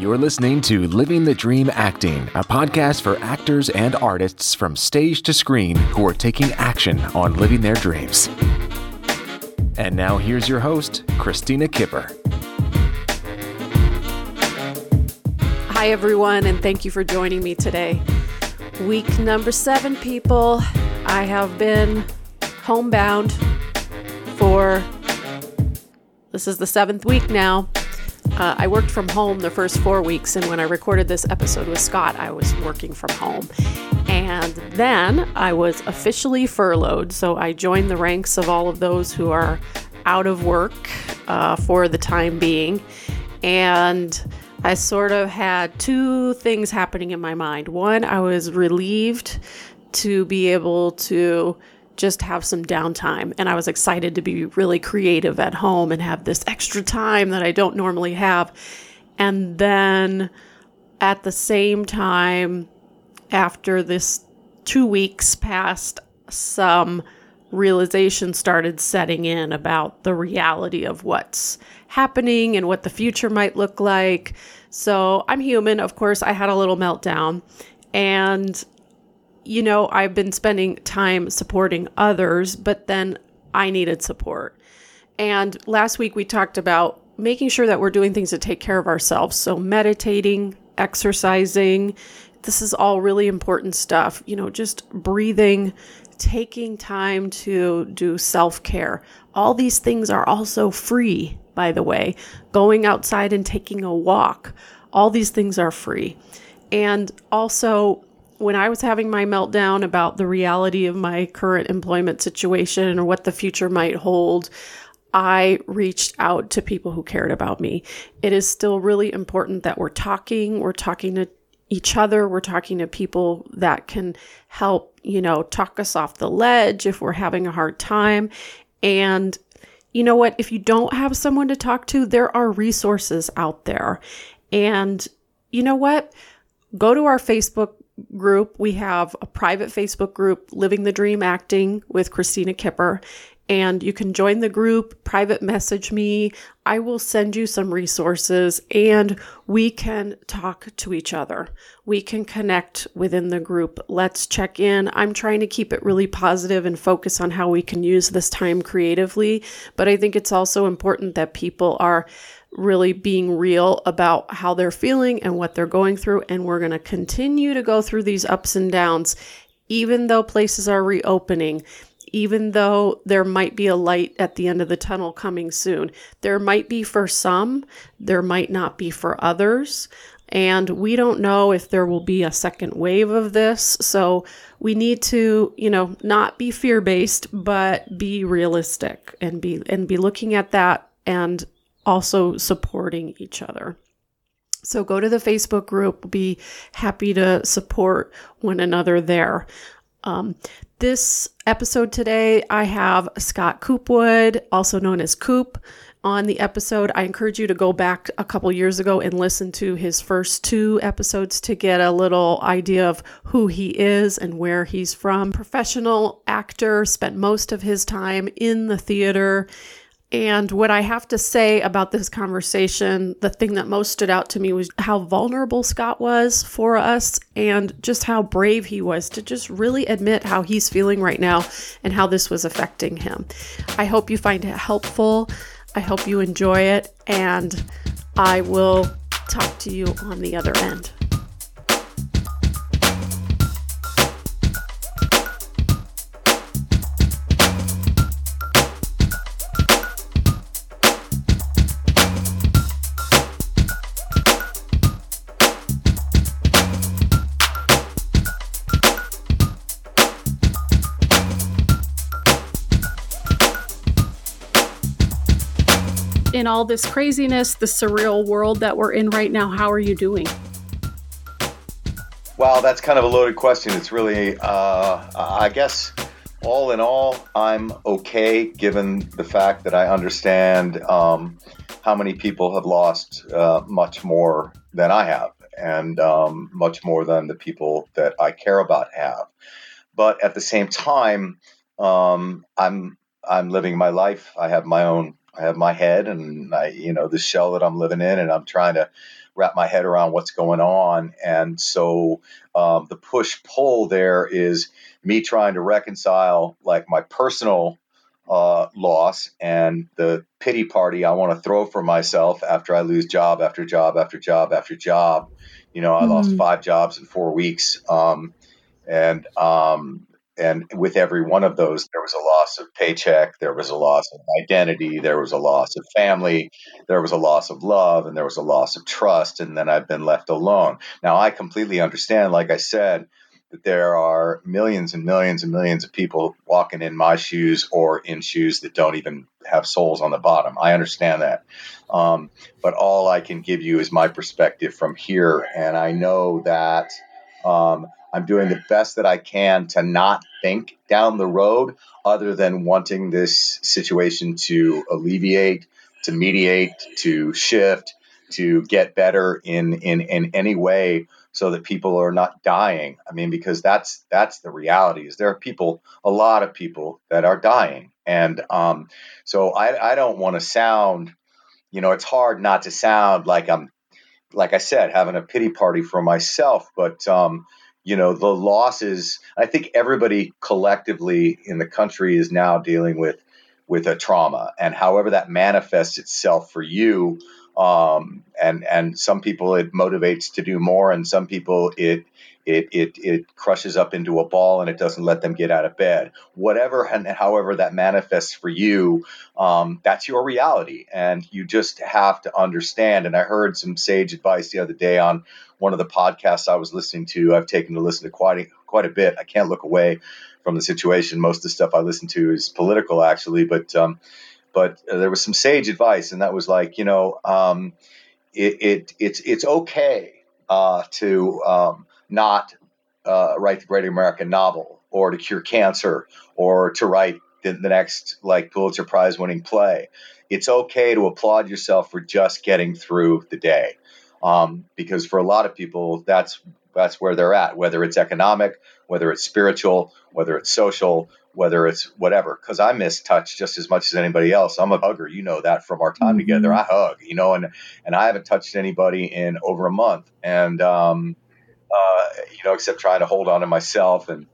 You're listening to Living the Dream Acting, a podcast for actors and artists from stage to screen who are taking action on living their dreams. And now here's your host, Christina Kipper. Hi, everyone, and thank you for joining me today. Week number seven, people. I have been homebound for this is the seventh week now. Uh, I worked from home the first four weeks, and when I recorded this episode with Scott, I was working from home. And then I was officially furloughed, so I joined the ranks of all of those who are out of work uh, for the time being. And I sort of had two things happening in my mind. One, I was relieved to be able to just have some downtime. And I was excited to be really creative at home and have this extra time that I don't normally have. And then at the same time, after this two weeks passed, some realization started setting in about the reality of what's happening and what the future might look like. So I'm human. Of course, I had a little meltdown. And you know, I've been spending time supporting others, but then I needed support. And last week we talked about making sure that we're doing things to take care of ourselves. So, meditating, exercising, this is all really important stuff. You know, just breathing, taking time to do self care. All these things are also free, by the way. Going outside and taking a walk, all these things are free. And also, when I was having my meltdown about the reality of my current employment situation or what the future might hold, I reached out to people who cared about me. It is still really important that we're talking, we're talking to each other, we're talking to people that can help, you know, talk us off the ledge if we're having a hard time. And you know what? If you don't have someone to talk to, there are resources out there. And you know what? Go to our Facebook group. We have a private Facebook group, Living the Dream Acting with Christina Kipper. And you can join the group, private message me. I will send you some resources and we can talk to each other. We can connect within the group. Let's check in. I'm trying to keep it really positive and focus on how we can use this time creatively. But I think it's also important that people are really being real about how they're feeling and what they're going through. And we're going to continue to go through these ups and downs, even though places are reopening, even though there might be a light at the end of the tunnel coming soon. There might be for some, there might not be for others. And we don't know if there will be a second wave of this. So we need to, you know, not be fear based, but be realistic and be, and be looking at that and also supporting each other. So go to the Facebook group. We'll be happy to support one another there. Um, this episode today, I have Scott Coopwood, also known as Coop, on the episode. I encourage you to go back a couple years ago and listen to his first two episodes to get a little idea of who he is and where he's from. Professional actor, spent most of his time in the theater and what I have to say about this conversation, the thing that most stood out to me was how vulnerable Scott was for us and just how brave he was to just really admit how he's feeling right now and how this was affecting him. I hope you find it helpful. I hope you enjoy it. And I will talk to you on the other end. In all this craziness, the surreal world that we're in right now, how are you doing? Well, that's kind of a loaded question. It's really, uh, I guess, all in all, I'm okay given the fact that I understand um, how many people have lost uh, much more than I have, and um, much more than the people that I care about have. But at the same time, um, I'm I'm living my life. I have my own I have my head and I, you know, the shell that I'm living in, and I'm trying to wrap my head around what's going on. And so um, the push pull there is me trying to reconcile like my personal uh, loss and the pity party I want to throw for myself after I lose job after job after job after job. You know, I mm-hmm. lost five jobs in four weeks. Um, and um, and with every one of those, there was a loss of paycheck, there was a loss of identity, there was a loss of family, there was a loss of love, and there was a loss of trust. And then I've been left alone. Now, I completely understand, like I said, that there are millions and millions and millions of people walking in my shoes or in shoes that don't even have soles on the bottom. I understand that. Um, but all I can give you is my perspective from here. And I know that. Um, I'm doing the best that I can to not think down the road other than wanting this situation to alleviate, to mediate, to shift, to get better in in in any way so that people are not dying. I mean, because that's that's the reality. Is there are people, a lot of people that are dying, and um, so I, I don't want to sound, you know, it's hard not to sound like I'm, like I said, having a pity party for myself, but um, you know the losses i think everybody collectively in the country is now dealing with with a trauma. And however that manifests itself for you um, and and some people it motivates to do more and some people it it, it it crushes up into a ball and it doesn't let them get out of bed. Whatever and however that manifests for you um, that's your reality. And you just have to understand. And i heard some sage advice the other day on one of the podcasts i was listening to. I've taken to listen to quite a, quite a bit. I can't look away from the situation. Most of the stuff i listen to is political actually. But um, but uh, there was some sage advice and that was like you know um, it, it it's it's okay uh, to um, not uh, write the great American novel or to cure cancer or to write the, the next like Pulitzer Prize winning play. It's okay to applaud yourself for just getting through the day. Um, because for a lot of people, that's that's where they're at, whether it's economic, whether it's spiritual, whether it's social, whether it's whatever. Because I miss touch just as much as anybody else. I'm a hugger, you know that from our time mm-hmm. together. I hug, you know, and and I haven't touched anybody in over a month, and um, uh, you know, except trying to hold on to myself and,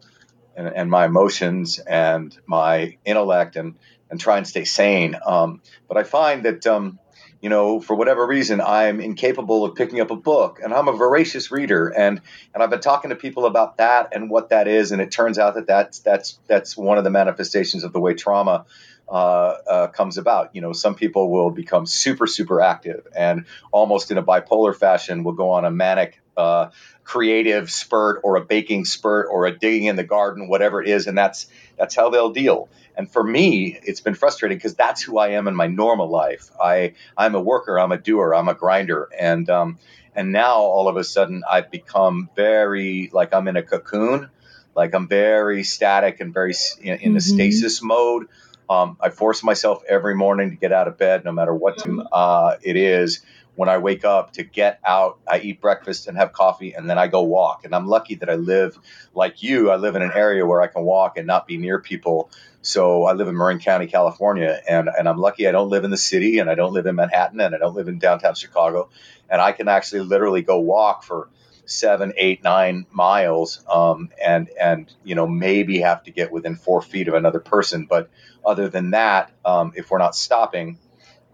and, and my emotions and my intellect and, and try and stay sane. Um, but I find that, um, you know, for whatever reason, I'm incapable of picking up a book, and I'm a voracious reader, and and I've been talking to people about that and what that is, and it turns out that that's that's that's one of the manifestations of the way trauma uh, uh, comes about. You know, some people will become super super active and almost in a bipolar fashion will go on a manic uh, creative spurt or a baking spurt or a digging in the garden, whatever it is, and that's that's how they'll deal. And for me, it's been frustrating because that's who I am in my normal life. I I'm a worker, I'm a doer, I'm a grinder, and um, and now all of a sudden I've become very like I'm in a cocoon, like I'm very static and very in, in mm-hmm. the stasis mode. Um, I force myself every morning to get out of bed, no matter what time uh, it is when I wake up to get out. I eat breakfast and have coffee, and then I go walk. And I'm lucky that I live like you. I live in an area where I can walk and not be near people. So I live in Marin County, California, and, and I'm lucky I don't live in the city, and I don't live in Manhattan, and I don't live in downtown Chicago, and I can actually literally go walk for seven, eight, nine miles, um, and and you know maybe have to get within four feet of another person. But other than that, um, if we're not stopping,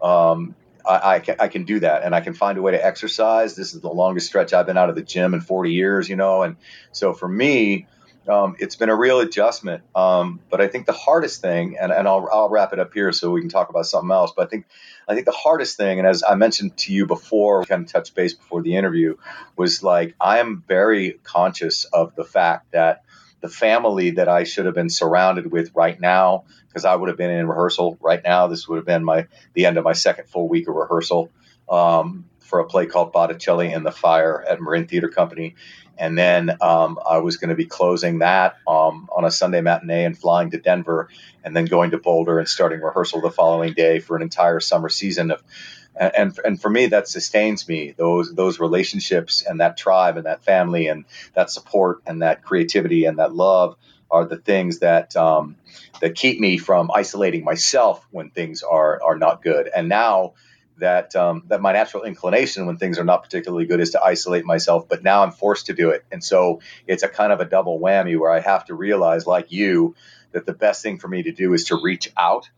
um, I, I, can, I can do that and I can find a way to exercise. This is the longest stretch I've been out of the gym in 40 years, you know. And so for me, um, it's been a real adjustment. Um, but I think the hardest thing, and, and I'll, I'll wrap it up here so we can talk about something else. But I think I think the hardest thing, and as I mentioned to you before, we kind of touched base before the interview, was like I am very conscious of the fact that the family that I should have been surrounded with right now, because I would have been in rehearsal right now. This would have been my the end of my second full week of rehearsal um, for a play called Botticelli and the Fire at Marin Theater Company, and then um, I was going to be closing that um, on a Sunday matinee and flying to Denver, and then going to Boulder and starting rehearsal the following day for an entire summer season of and and for me that sustains me those those relationships and that tribe and that family and that support and that creativity and that love are the things that um, that keep me from isolating myself when things are are not good. And now that um, that my natural inclination when things are not particularly good is to isolate myself, but now I'm forced to do it, and so it's a kind of a double whammy where I have to realize, like you, that the best thing for me to do is to reach out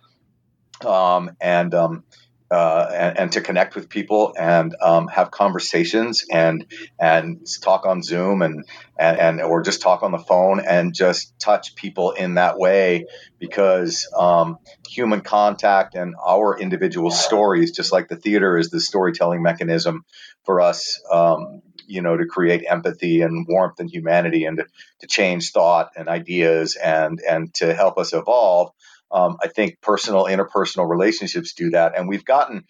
um, and um, uh, and, and, to connect with people and um, have conversations and and talk on Zoom and, and, and or just talk on the phone and just touch people in that way because um, human contact and our individual stories, just like the theater is the storytelling mechanism for us, um, you know, to create empathy and warmth and humanity and to, to change thought and ideas and and to help us evolve um, I think personal interpersonal relationships do that, and we've gotten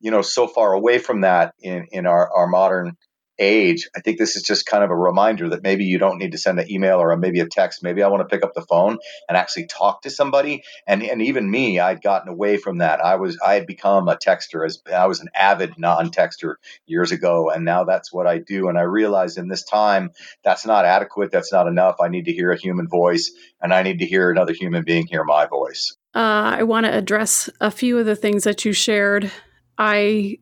you know so far away from that in in our our modern age, I think this is just kind of a reminder that maybe you don't need to send an email or maybe a text. Maybe I want to pick up the phone and actually talk to somebody. And and even me, I'd gotten away from that. I was I had become a texter as I was an avid non-texter years ago, and now that's what I do. And I realized in this time that's not adequate. That's not enough. I need to hear a human voice, and I need to hear another human being hear my voice. Uh, I want to address a few of the things that you shared. I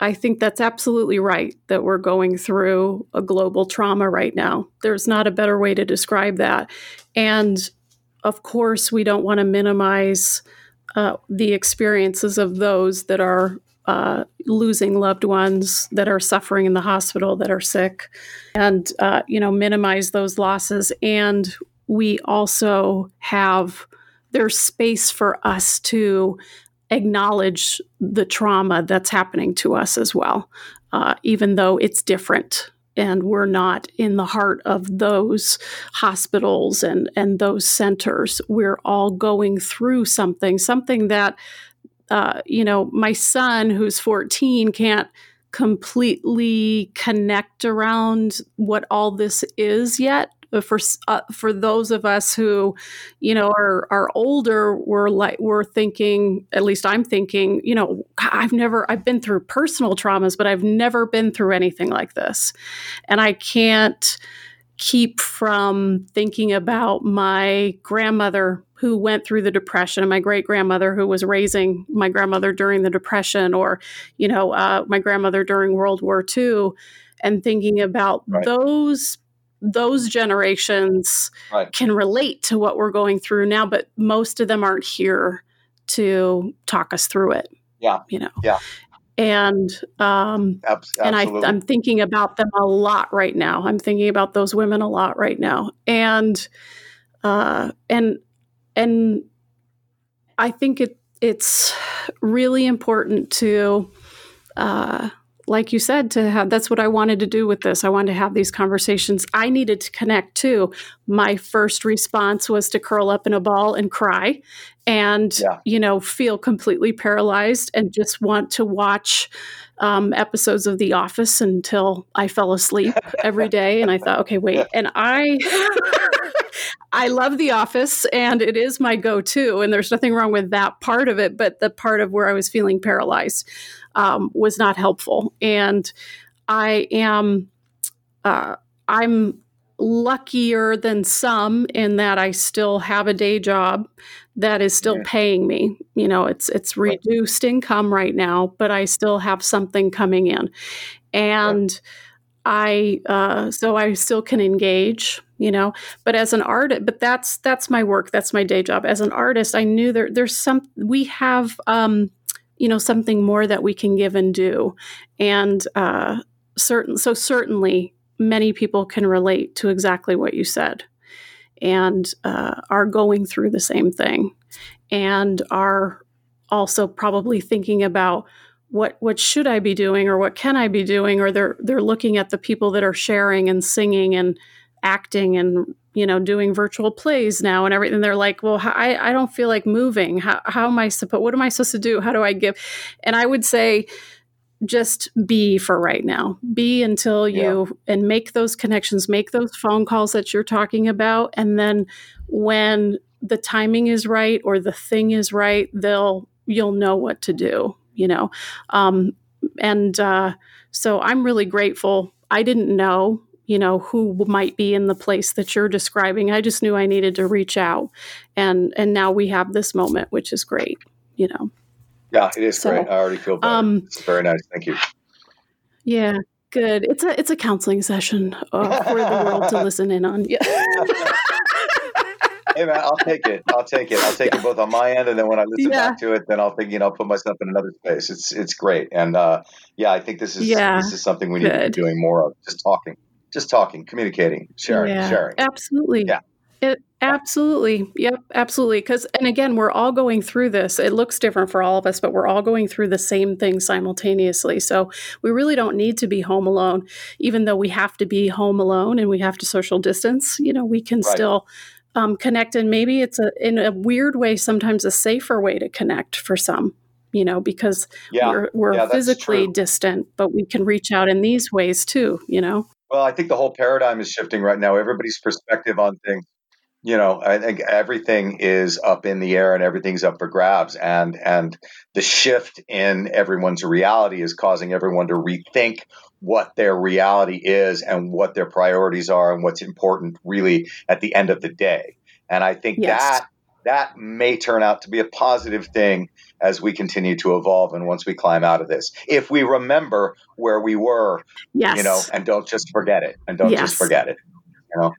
I think that's absolutely right that we're going through a global trauma right now. There's not a better way to describe that. And of course, we don't want to minimize uh, the experiences of those that are uh, losing loved ones, that are suffering in the hospital, that are sick, and uh, you know minimize those losses. And we also have there's space for us to acknowledge the trauma that's happening to us as well, uh, even though it's different and we're not in the heart of those hospitals and, and those centers. We're all going through something, something that, uh, you know, my son who's 14 can't completely connect around what all this is yet for uh, for those of us who, you know, are are older, we're like we're thinking. At least I'm thinking. You know, I've never I've been through personal traumas, but I've never been through anything like this, and I can't keep from thinking about my grandmother who went through the depression and my great grandmother who was raising my grandmother during the depression or you know uh, my grandmother during world war ii and thinking about right. those those generations right. can relate to what we're going through now, but most of them aren't here to talk us through it. Yeah. You know? Yeah. And um, and I, I'm thinking about them a lot right now. I'm thinking about those women a lot right now, and uh, and and I think it it's really important to uh, like you said, to have that's what I wanted to do with this. I wanted to have these conversations. I needed to connect too. My first response was to curl up in a ball and cry and, yeah. you know, feel completely paralyzed and just want to watch um, episodes of The Office until I fell asleep every day. And I thought, okay, wait. And I. I love The Office and it is my go to, and there's nothing wrong with that part of it, but the part of where I was feeling paralyzed um, was not helpful. And I am, uh, I'm luckier than some in that I still have a day job that is still yeah. paying me. You know, it's it's reduced income right now, but I still have something coming in, and. I uh, so I still can engage. You know, but as an artist, but that's that's my work. That's my day job. As an artist, I knew there there's some we have um, you know something more that we can give and do. And uh, certain so certainly many people can relate to exactly what you said. And uh, are going through the same thing and are also probably thinking about what what should I be doing or what can I be doing? Or they're they're looking at the people that are sharing and singing and acting and you know doing virtual plays now and everything they're like well i, I don't feel like moving. How, how am i supposed what am i supposed to do? How do i give? And i would say just be for right now. Be until you yeah. and make those connections make those phone calls that you're talking about and then when the timing is right or the thing is right they'll you'll know what to do you know? Um, and uh, so i'm really grateful. I didn't know you know who might be in the place that you're describing i just knew i needed to reach out and and now we have this moment which is great you know Yeah, it is so, great. I already feel better. Um, it's very nice. Thank you. Yeah, good. It's a it's a counseling session uh, for the world to listen in on. Yeah. hey man, I'll take it. I'll take it. I'll take yeah. it both on my end, and then when I listen yeah. back to it, then I'll think you know, put myself in another space. It's it's great, and uh, yeah, I think this is yeah. this is something we need Good. to be doing more of. Just talking, just talking, communicating, sharing, yeah. sharing. Absolutely. Yeah. It absolutely. Yep, absolutely. Cuz and again, we're all going through this. It looks different for all of us, but we're all going through the same thing simultaneously. So, we really don't need to be home alone even though we have to be home alone and we have to social distance. You know, we can right. still um, connect and maybe it's a in a weird way sometimes a safer way to connect for some you know because yeah. we're, we're yeah, physically distant but we can reach out in these ways too you know well i think the whole paradigm is shifting right now everybody's perspective on things you know i think everything is up in the air and everything's up for grabs and and the shift in everyone's reality is causing everyone to rethink what their reality is and what their priorities are and what's important really at the end of the day. And I think yes. that that may turn out to be a positive thing as we continue to evolve and once we climb out of this. If we remember where we were, yes. you know, and don't just forget it and don't yes. just forget it, you know.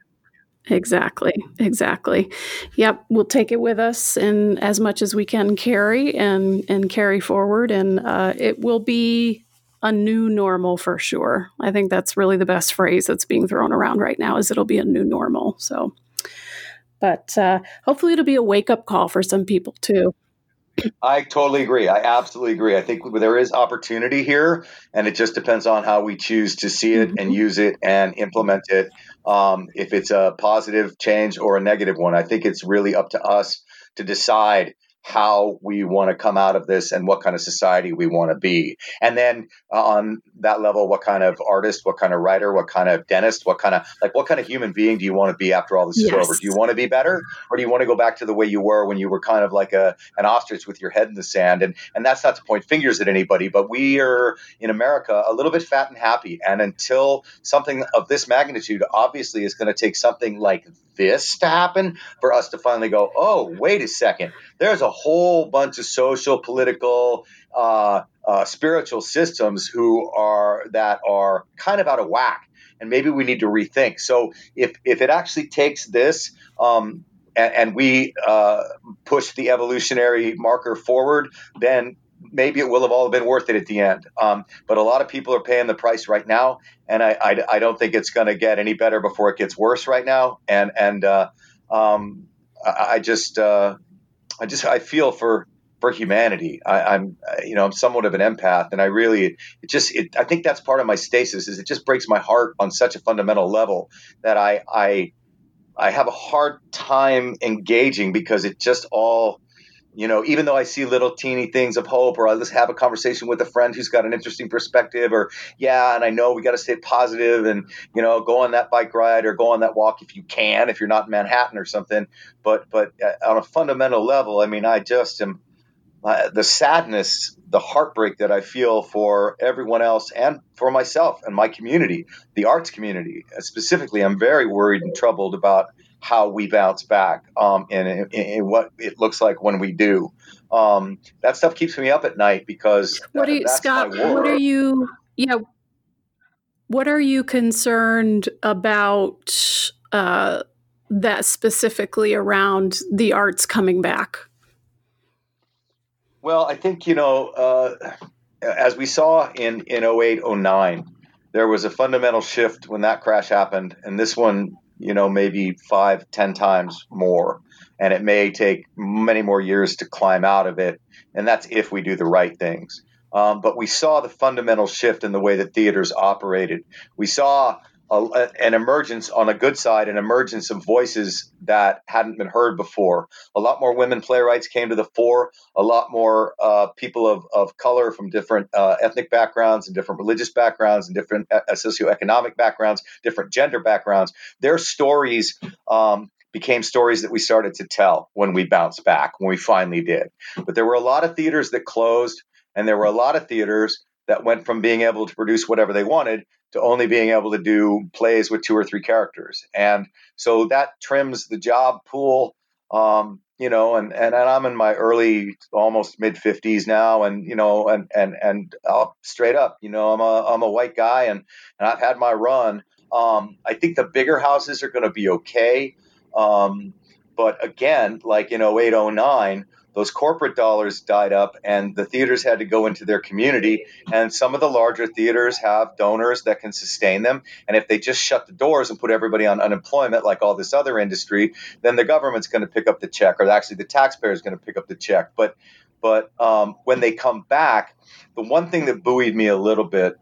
Exactly. Exactly. Yep. We'll take it with us and as much as we can carry and and carry forward, and uh, it will be a new normal for sure. I think that's really the best phrase that's being thrown around right now is it'll be a new normal. So but uh, hopefully it'll be a wake up call for some people too. I totally agree. I absolutely agree. I think there is opportunity here, and it just depends on how we choose to see it mm-hmm. and use it and implement it. Um, if it's a positive change or a negative one, I think it's really up to us to decide how we want to come out of this and what kind of society we want to be. And then uh, on that level, what kind of artist, what kind of writer, what kind of dentist, what kind of like what kind of human being do you want to be after all this yes. is over? Do you want to be better or do you want to go back to the way you were when you were kind of like a an ostrich with your head in the sand? And and that's not to point fingers at anybody, but we are in America a little bit fat and happy. And until something of this magnitude obviously is going to take something like this to happen for us to finally go, oh, wait a second. There's a whole bunch of social, political, uh, uh, spiritual systems who are that are kind of out of whack, and maybe we need to rethink. So if if it actually takes this. Um, and, we uh, push the evolutionary marker forward, then maybe it will have all been worth it at the end. Um, but a lot of people are paying the price right now, and I, I, I don't think it's going to get any better before it gets worse right now. And and uh, um, I, I, just uh, I just I feel for for humanity. I, am you know I'm somewhat of an empath, and I really it just it, I think that's part of my stasis is it just breaks my heart on such a fundamental level that I I I have a hard time engaging because it just all you know, even though I see little teeny things of hope, or I'll just have a conversation with a friend who's got an interesting perspective, or yeah, and I know we got to stay positive and you know, go on that bike ride or go on that walk if you can, if you're not in Manhattan or something. But but uh, on a fundamental level, I mean, I just am uh, the sadness, the heartbreak that I feel for everyone else and for myself and my community, the arts community specifically. I'm very worried and troubled about how we bounce back um, and, and, what it looks like when we do. Um, that stuff keeps me up at night because what are you, Scott? What are you? Yeah. What are you concerned about uh, that specifically around the arts coming back? Well, I think you know, uh, as we saw in in 08, 09, there was a fundamental shift when that crash happened, and this one you know, maybe five, ten times more. And it may take many more years to climb out of it. And that's if we do the right things. Um, but we saw the fundamental shift in the way that theaters operated. We saw a, an emergence on a good side, an emergence of voices that hadn't been heard before. A lot more women playwrights came to the fore. A lot more uh, people of, of color from different uh, ethnic backgrounds and different religious backgrounds and different uh, socioeconomic backgrounds, different gender backgrounds. Their stories um, became stories that we started to tell when we bounced back, when we finally did. But there were a lot of theaters that closed, and there were a lot of theaters that went from being able to produce whatever they wanted to only being able to do plays with two or three characters. And so that trims the job pool. Um, you know, and, and, and I'm in my early, almost mid fifties now. And, you know, and, and, and I'll straight up, you know, I'm a, I'm a white guy and, and I've had my run. Um, I think the bigger houses are going to be okay. Um, but again, like in 08, 09, those corporate dollars died up and the theaters had to go into their community. And some of the larger theaters have donors that can sustain them. And if they just shut the doors and put everybody on unemployment like all this other industry then the government's going to pick up the check or actually the taxpayer is going to pick up the check. But but um, when they come back the one thing that buoyed me a little bit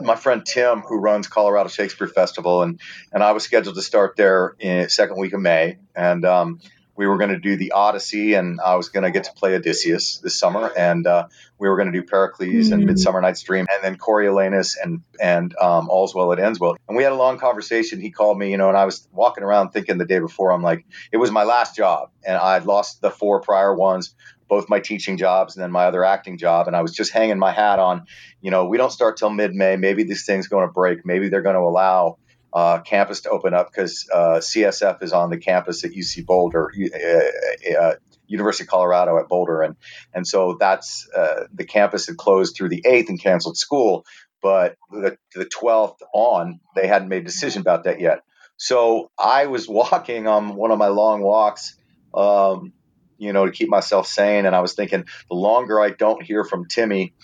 my friend Tim, who runs Colorado Shakespeare Festival, and and I was scheduled to start there in second week of May, and um, we were going to do the Odyssey, and I was going to get to play Odysseus this summer, and uh, we were going to do Pericles mm-hmm. and Midsummer Night's Dream, and then Coriolanus and and um, All's Well That Ends Well. And we had a long conversation. He called me, you know, and I was walking around thinking the day before, I'm like, it was my last job, and I'd lost the four prior ones. Both my teaching jobs and then my other acting job, and I was just hanging my hat on. You know, we don't start till mid-May. Maybe this thing's going to break. Maybe they're going to allow uh, campus to open up because uh, CSF is on the campus at UC Boulder, uh, uh, University of Colorado at Boulder, and and so that's uh, the campus had closed through the eighth and canceled school, but the the twelfth on they hadn't made a decision about that yet. So I was walking on one of my long walks. Um, you know, to keep myself sane. And I was thinking, the longer I don't hear from Timmy,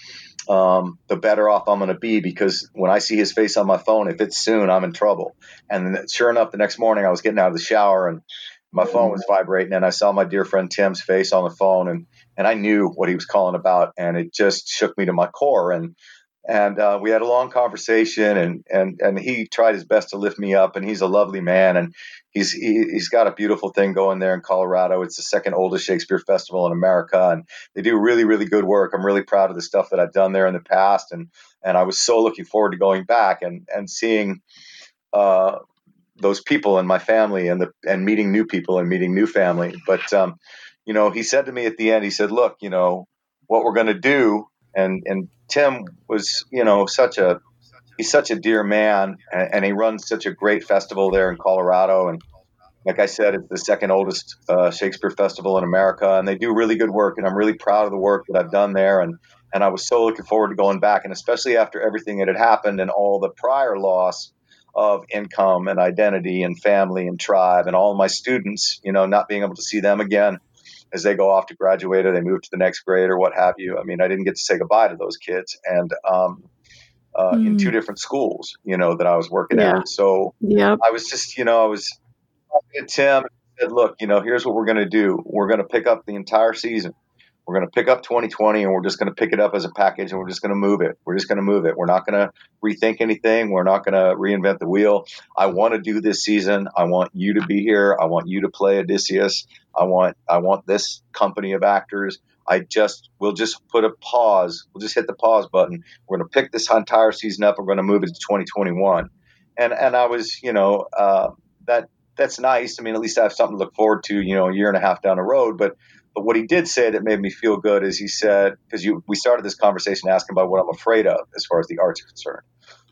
um, the better off I'm going to be because when I see his face on my phone, if it's soon, I'm in trouble. And sure enough, the next morning I was getting out of the shower and my phone was vibrating and I saw my dear friend Tim's face on the phone and, and I knew what he was calling about and it just shook me to my core. And and uh, we had a long conversation and, and and he tried his best to lift me up and he's a lovely man and he's he, he's got a beautiful thing going there in Colorado. It's the second oldest Shakespeare festival in America and they do really really good work. I'm really proud of the stuff that I've done there in the past and and I was so looking forward to going back and and seeing uh, those people and my family and the and meeting new people and meeting new family. But um, you know he said to me at the end he said look you know what we're going to do and and Tim was you know such a he's such a dear man and, and, he runs such a great festival there in Colorado. And like I said it's the second oldest uh, Shakespeare festival in America. And they do really good work and I'm really proud of the work that I've done there. And and I was so looking forward to going back and especially after everything that had happened and all the prior loss of income and identity and family and tribe and all my students you know not being able to see them again as they go off to graduate or they move to the next grade or what have you. I mean, I didn't get to say goodbye to those kids, and um, uh, mm. in two hmm. different schools, you know, that I was working yeah. at. So yep. I was just, you know, I was talking to Tim. Said, look, you know, here's what we're going to do. We're going to pick up the entire season. We're going to pick up 2020 and we're just going to pick it up as a package and we're just going to move it. We're just going to move it. We're not going to rethink anything. We're not going to reinvent the wheel. I want to do this season. I want you to be here. I want you to play Odysseus. I want I want this company of actors. I just we'll just put a pause. We'll just hit the pause button. We're going to pick this entire season up. We're going to move it to 2021. And and I was you know uh, that that's nice. I mean, at least I have something to look forward to. You know, a year and a half down the road, but but what he did say that made me feel good is he said, because we started this conversation asking about what I'm afraid of as far as the art's are concerned.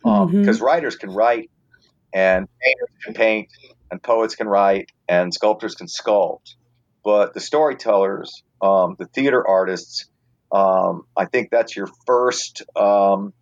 Because um, mm-hmm. writers can write, and painters can paint, and poets can write, and sculptors can sculpt. But the storytellers, um, the theater artists, um, I think that's your first, um,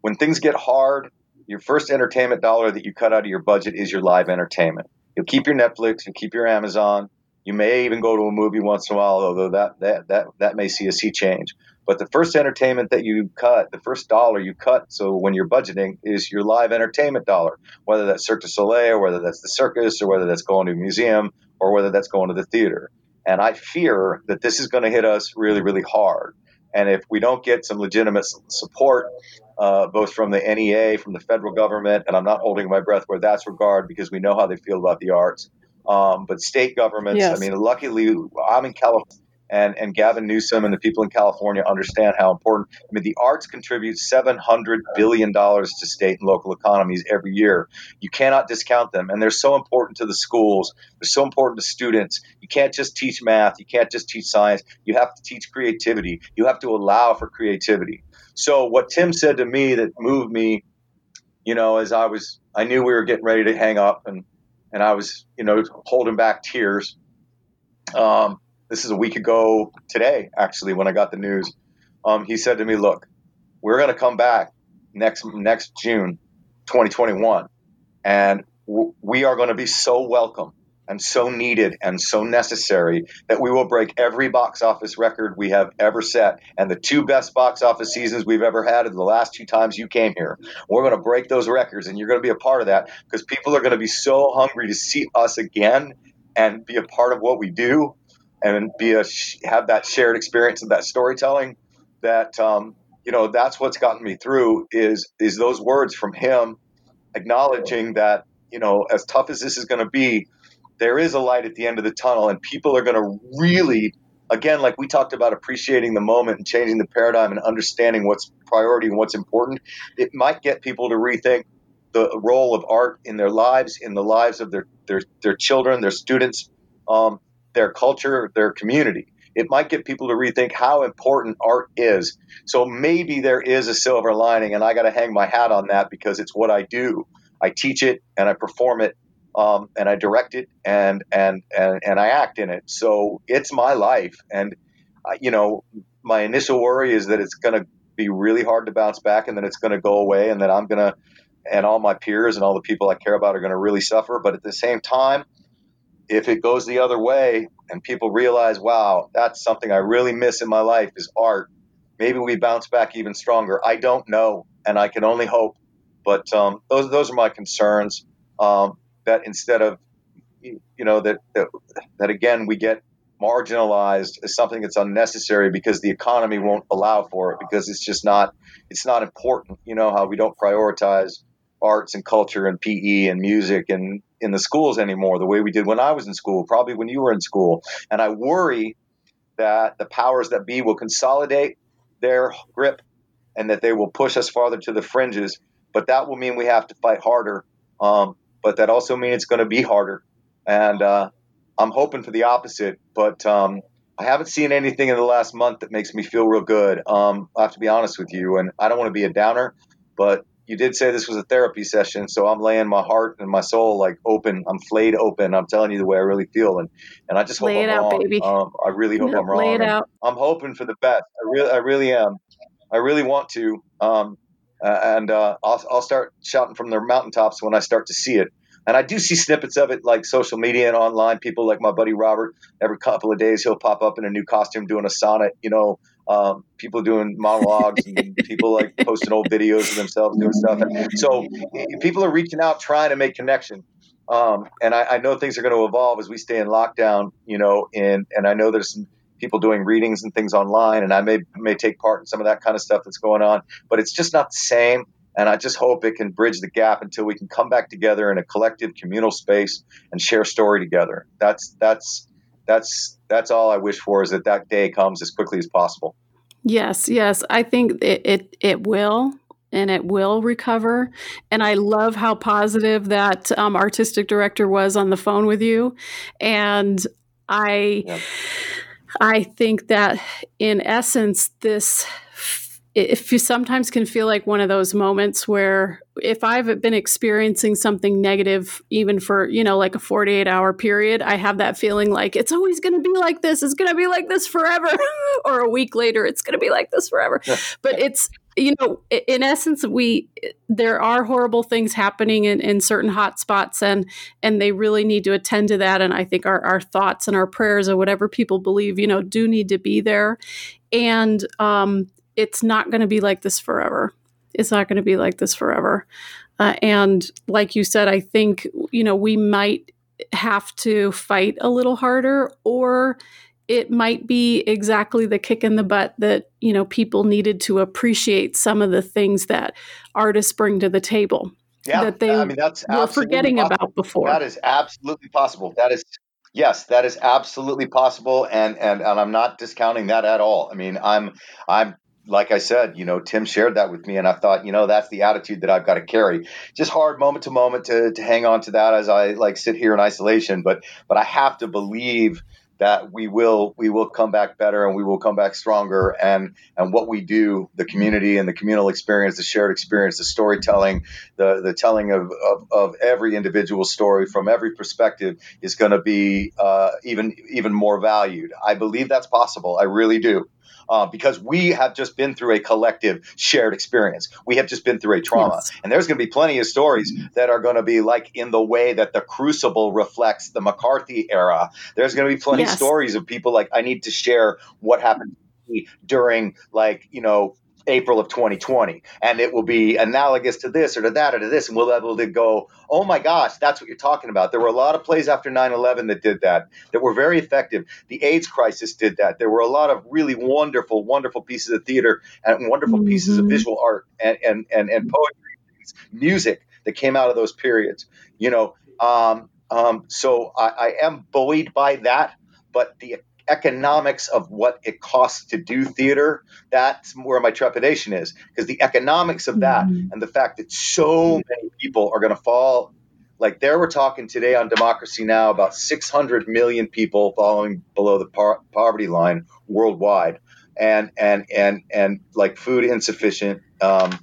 when things get hard, your first entertainment dollar that you cut out of your budget is your live entertainment. You'll keep your Netflix, you'll keep your Amazon, you may even go to a movie once in a while, although that that that that may see a sea change. But the first entertainment that you cut, the first dollar you cut, so when you're budgeting, is your live entertainment dollar, whether that's Cirque du Soleil or whether that's the circus or whether that's going to a museum or whether that's going to the theater. And I fear that this is going to hit us really, really hard. And if we don't get some legitimate support, uh, both from the NEA, from the federal government, and I'm not holding my breath where that's regard because we know how they feel about the arts, um, but state governments. Yes. I mean, luckily, I'm in California. And, and Gavin Newsom and the people in California understand how important. I mean, the arts contribute $700 billion to state and local economies every year. You cannot discount them. And they're so important to the schools. They're so important to students. You can't just teach math. You can't just teach science. You have to teach creativity. You have to allow for creativity. So, what Tim said to me that moved me, you know, as I was, I knew we were getting ready to hang up and and I was, you know, holding back tears. Um, this is a week ago today, actually, when I got the news. Um, he said to me, "Look, we're going to come back next next June, 2021, and w- we are going to be so welcome and so needed and so necessary that we will break every box office record we have ever set. And the two best box office seasons we've ever had are the last two times you came here. We're going to break those records, and you're going to be a part of that because people are going to be so hungry to see us again and be a part of what we do and be a have that shared experience of that storytelling that um, you know that's what's gotten me through is is those words from him acknowledging that you know as tough as this is going to be there is a light at the end of the tunnel, and people are going to really, again, like we talked about appreciating the moment and changing the paradigm and understanding what's priority and what's important. It might get people to rethink the role of art in their lives, in the lives of their their, their children, their students, um, their culture, their community. It might get people to rethink how important art is. So maybe there is a silver lining, and I got to hang my hat on that because it's what I do. I teach it and I perform it um, and I direct it and, and and and I act in it. So it's my life, and uh, you know, my initial worry is that it's going to be really hard to bounce back, and then it's going to go away, and then I'm going to, and all my peers and all the people I care about are going to really suffer. But at the same time, if it goes the other way, and people realize, wow, that's something I really miss in my life is art. Maybe we bounce back even stronger. I don't know, and I can only hope. But um, those those are my concerns. Um, that instead of you know that, that that again we get marginalized as something that's unnecessary because the economy won't allow for it because it's just not it's not important. You know how we don't prioritize arts and culture and PE and music and in the schools anymore the way we did when I was in school probably when you were in school. And I worry that the powers that be will consolidate their grip and that they will push us farther to the fringes. But that will mean we have to fight harder um, but that also means it's going to be harder. And uh, I'm hoping for the opposite, but um, I haven't seen anything in the last month that makes me feel real good. Um, I have to be honest with you, and I don't want to be a downer, but you did say this was a therapy session, so I'm laying my heart and my soul like open. I'm flayed open. I'm telling you the way I really feel, and and I just hope Lay I'm it out, wrong. baby. Um, I really hope No, I'm wrong. lay it out. I'm hoping for the best. I really, I really am. I really want to. Um, uh, and uh, I'll, I'll start shouting from the mountaintops when I start to see it. And I do see snippets of it like social media and online. People like my buddy Robert, every couple of days he'll pop up in a new costume doing a sonnet, you know, um, people doing monologues and people like posting old videos of themselves doing stuff. And so people are reaching out trying to make connection. Um, and I, I know things are going to evolve as we stay in lockdown, you know, and, and I know there's some people doing readings and things online and I may, may take part in some of that kind of stuff that's going on, but it's just not the same. And I just hope it can bridge the gap until we can come back together in a collective communal space and share story together. That's that's that's that's all I wish for is that that day comes as quickly as possible. Yes, yes. I think it, it it will and it will recover. And I love how positive that um, artistic director was on the phone with you. And I Yeah. I think that in essence, this if you sometimes can feel like one of those moments where if I've been experiencing something negative, even for, you know, like a 48 hour period, I have that feeling like it's always going to be like this. It's going to be like this forever. or a week later, it's going to be like this forever. but it's, you know, in essence, we, there are horrible things happening in, in certain hot spots and, and they really need to attend to that. And I think our, our thoughts and our prayers or whatever people believe, you know, do need to be there. And, um, it's not going to be like this forever. It's not going to be like this forever. Uh, and like you said, I think, you know, we might have to fight a little harder or it might be exactly the kick in the butt that, you know, people needed to appreciate some of the things that artists bring to the table Yeah, that they I mean that's were forgetting possible. about before. That is absolutely possible. That is yes, that is absolutely possible, and and and I'm not discounting that at all. I mean, I'm I'm like I said, you know, Tim shared that with me, and I thought, you know, that's the attitude that I've got to carry. Just hard moment to moment to to hang on to that as I like sit here in isolation, but but I have to believe that we will we will come back better and we will come back stronger. And and what we do the community and the communal experience the shared experience the storytelling the the telling of of, of every individual story from every perspective is going to be uh, even even more valued. I believe that's possible. I really do uh, because we have just been through a collective shared experience. We have just been through a trauma. Yes. And there's going to be plenty of stories that are going to be like in the way that the crucible reflects the McCarthy era. There's going to be plenty yes. of stories of people like, I need to share what happened during like, you know, April of 2020, and it will be analogous to this or to that or to this, and we'll be able to go, oh my gosh, that's what you're talking about. There were a lot of plays after 9/11 that did that, that were very effective. The AIDS crisis did that. There were a lot of really wonderful, wonderful pieces of theater and wonderful mm-hmm. pieces of mm-hmm. visual art and and and, and poetry, music that came out of those periods. You know, um, um, so I, I am buoyed by that, but the economics of what it costs to do theater, that's where my trepidation is. Because the economics of that mm-hmm. and the fact that so many people are going to fall. Like there, we're talking today on Democracy Now! about 600 million people falling below the par- poverty line worldwide, and and and and like food insufficient um,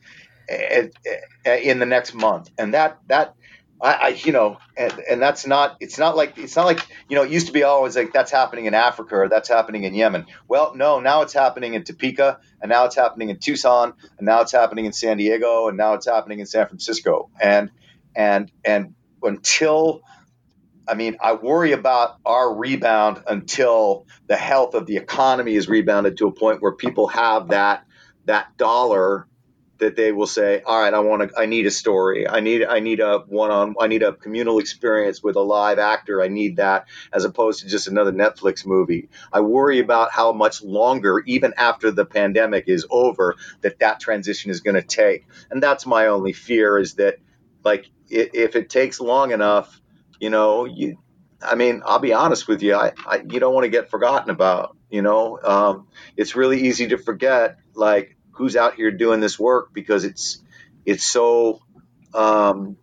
in the next month, and that that I, I, you know, and, and that's not, it's not like, it's not like, you know, it used to be always like that's happening in Africa or that's happening in Yemen. Well, no, now it's happening in Topeka and now it's happening in Tucson and now it's happening in San Diego and now it's happening in San Francisco. And, and, and until, I mean, I worry about our rebound until the health of the economy is rebounded to a point where people have that, that dollar that they will say, "All right, I want to. I need a story. I need. I need a one-on. I need a communal experience with a live actor. I need that, as opposed to just another Netflix movie." I worry about how much longer, even after the pandemic is over, that that transition is going to take, and that's my only fear is that, like, if it takes long enough, you know, you. I mean, I'll be honest with you. I, I you don't want to get forgotten about. You know, um, it's really easy to forget. Like who's out here doing this work because it's it's so um,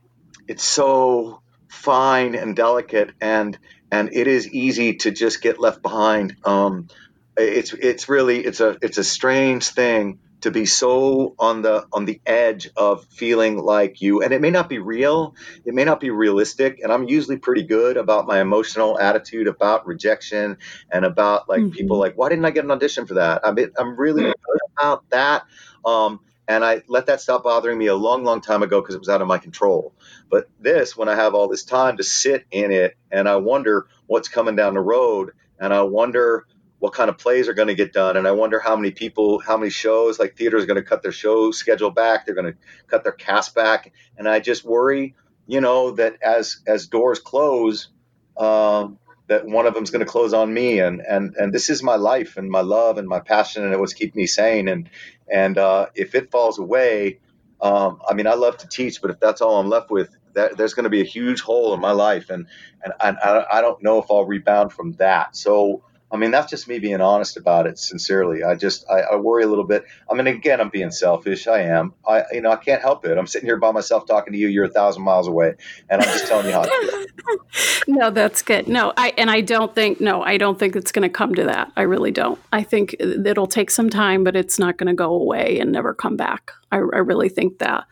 it's so fine and delicate and and it is easy to just get left behind. Um, it's it's really it's a it's a strange thing to be so on the on the edge of feeling like you and it may not be real it may not be realistic and i'm usually pretty good about my emotional attitude about rejection and about like mm-hmm. people like why didn't i get an audition for that i mean i'm really good about that um, and I let that stop bothering me a long, long time ago because it was out of my control. But this, when I have all this time to sit in it and I wonder what's coming down the road and I wonder what kind of plays are going to get done. And i wonder how many people how many shows like theaters are going to cut their show schedule back. They're going to cut their cast back. And i just worry you know that as as doors close um, that one of them's going to close on me. And and and this is my life and my love and my passion and it was keep me sane. And and uh, if it falls away um, i mean i love to teach but if that's all i'm left with that, there's going to be a huge hole in my life. And, and I, I don't know if i'll rebound from that. So I mean, that's just me being honest about it sincerely. I just, I, I, worry a little bit. I mean, again, I'm being selfish. I am. I, you know, I can't help it. I'm sitting here by myself talking to you. You're a thousand miles away, and I'm just telling you how. To No, that's good. No, I and I don't think. No, I don't think it's going to come to that. I really don't. I think it'll take some time, but it's not going to go away and never come back. I, I really think that.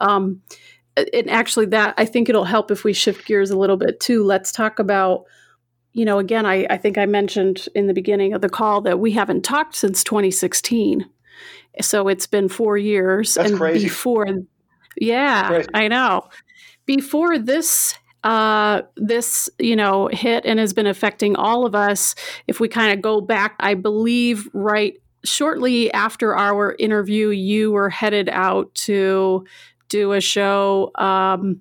Um, and actually, that I think it'll help if we shift gears a little bit too. Let's talk about you know, again, I, I think I mentioned in the beginning of the call that we haven't talked since 2016. So it's been four years. That's and crazy. before, yeah, crazy. I know. Before this uh, this you know hit and has been affecting all of us if we kind of go back i believe right shortly after our interview you were headed out to do a show um,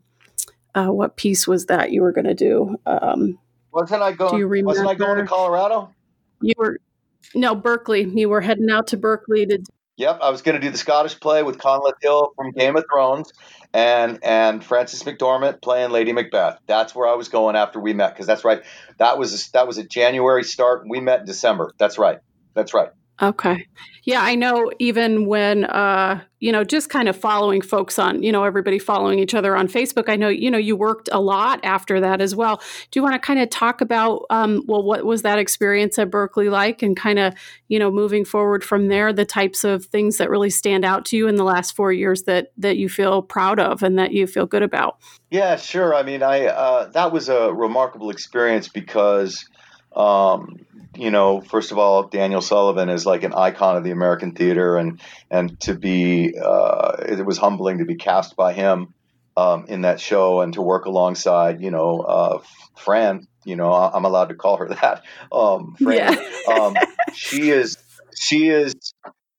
uh, what piece was that you were going to do um, wasn't I going? Do you remember? Wasn't I going to Colorado? You were no Berkeley. You were heading out to Berkeley to. Yep, I was going to do the Scottish play with Conleth Hill from Game of Thrones, and and Frances McDormand playing Lady Macbeth. That's where I was going after we met because that's right. That was a, that was a January start. We met in December. That's right. That's right. Okay. Yeah, I know even when uh, you know, just kind of following folks on, you know, everybody following each other on Facebook. I know, you know, you worked a lot after that as well. Do you want to kind of talk about um, well, what was that experience at Berkeley like and kind of, you know, moving forward from there, the types of things that really stand out to you in the last four years that that you feel proud of and that you feel good about? Yeah, sure. I mean, I uh, that was a remarkable experience because um, you know, first of all, Daniel Sullivan is like an icon of the American theater, and and to be, uh, it was humbling to be cast by him um, in that show and to work alongside, you know, uh, Fran. You know, I'm allowed to call her that. Um, Fran. Yeah. um, she is, she is,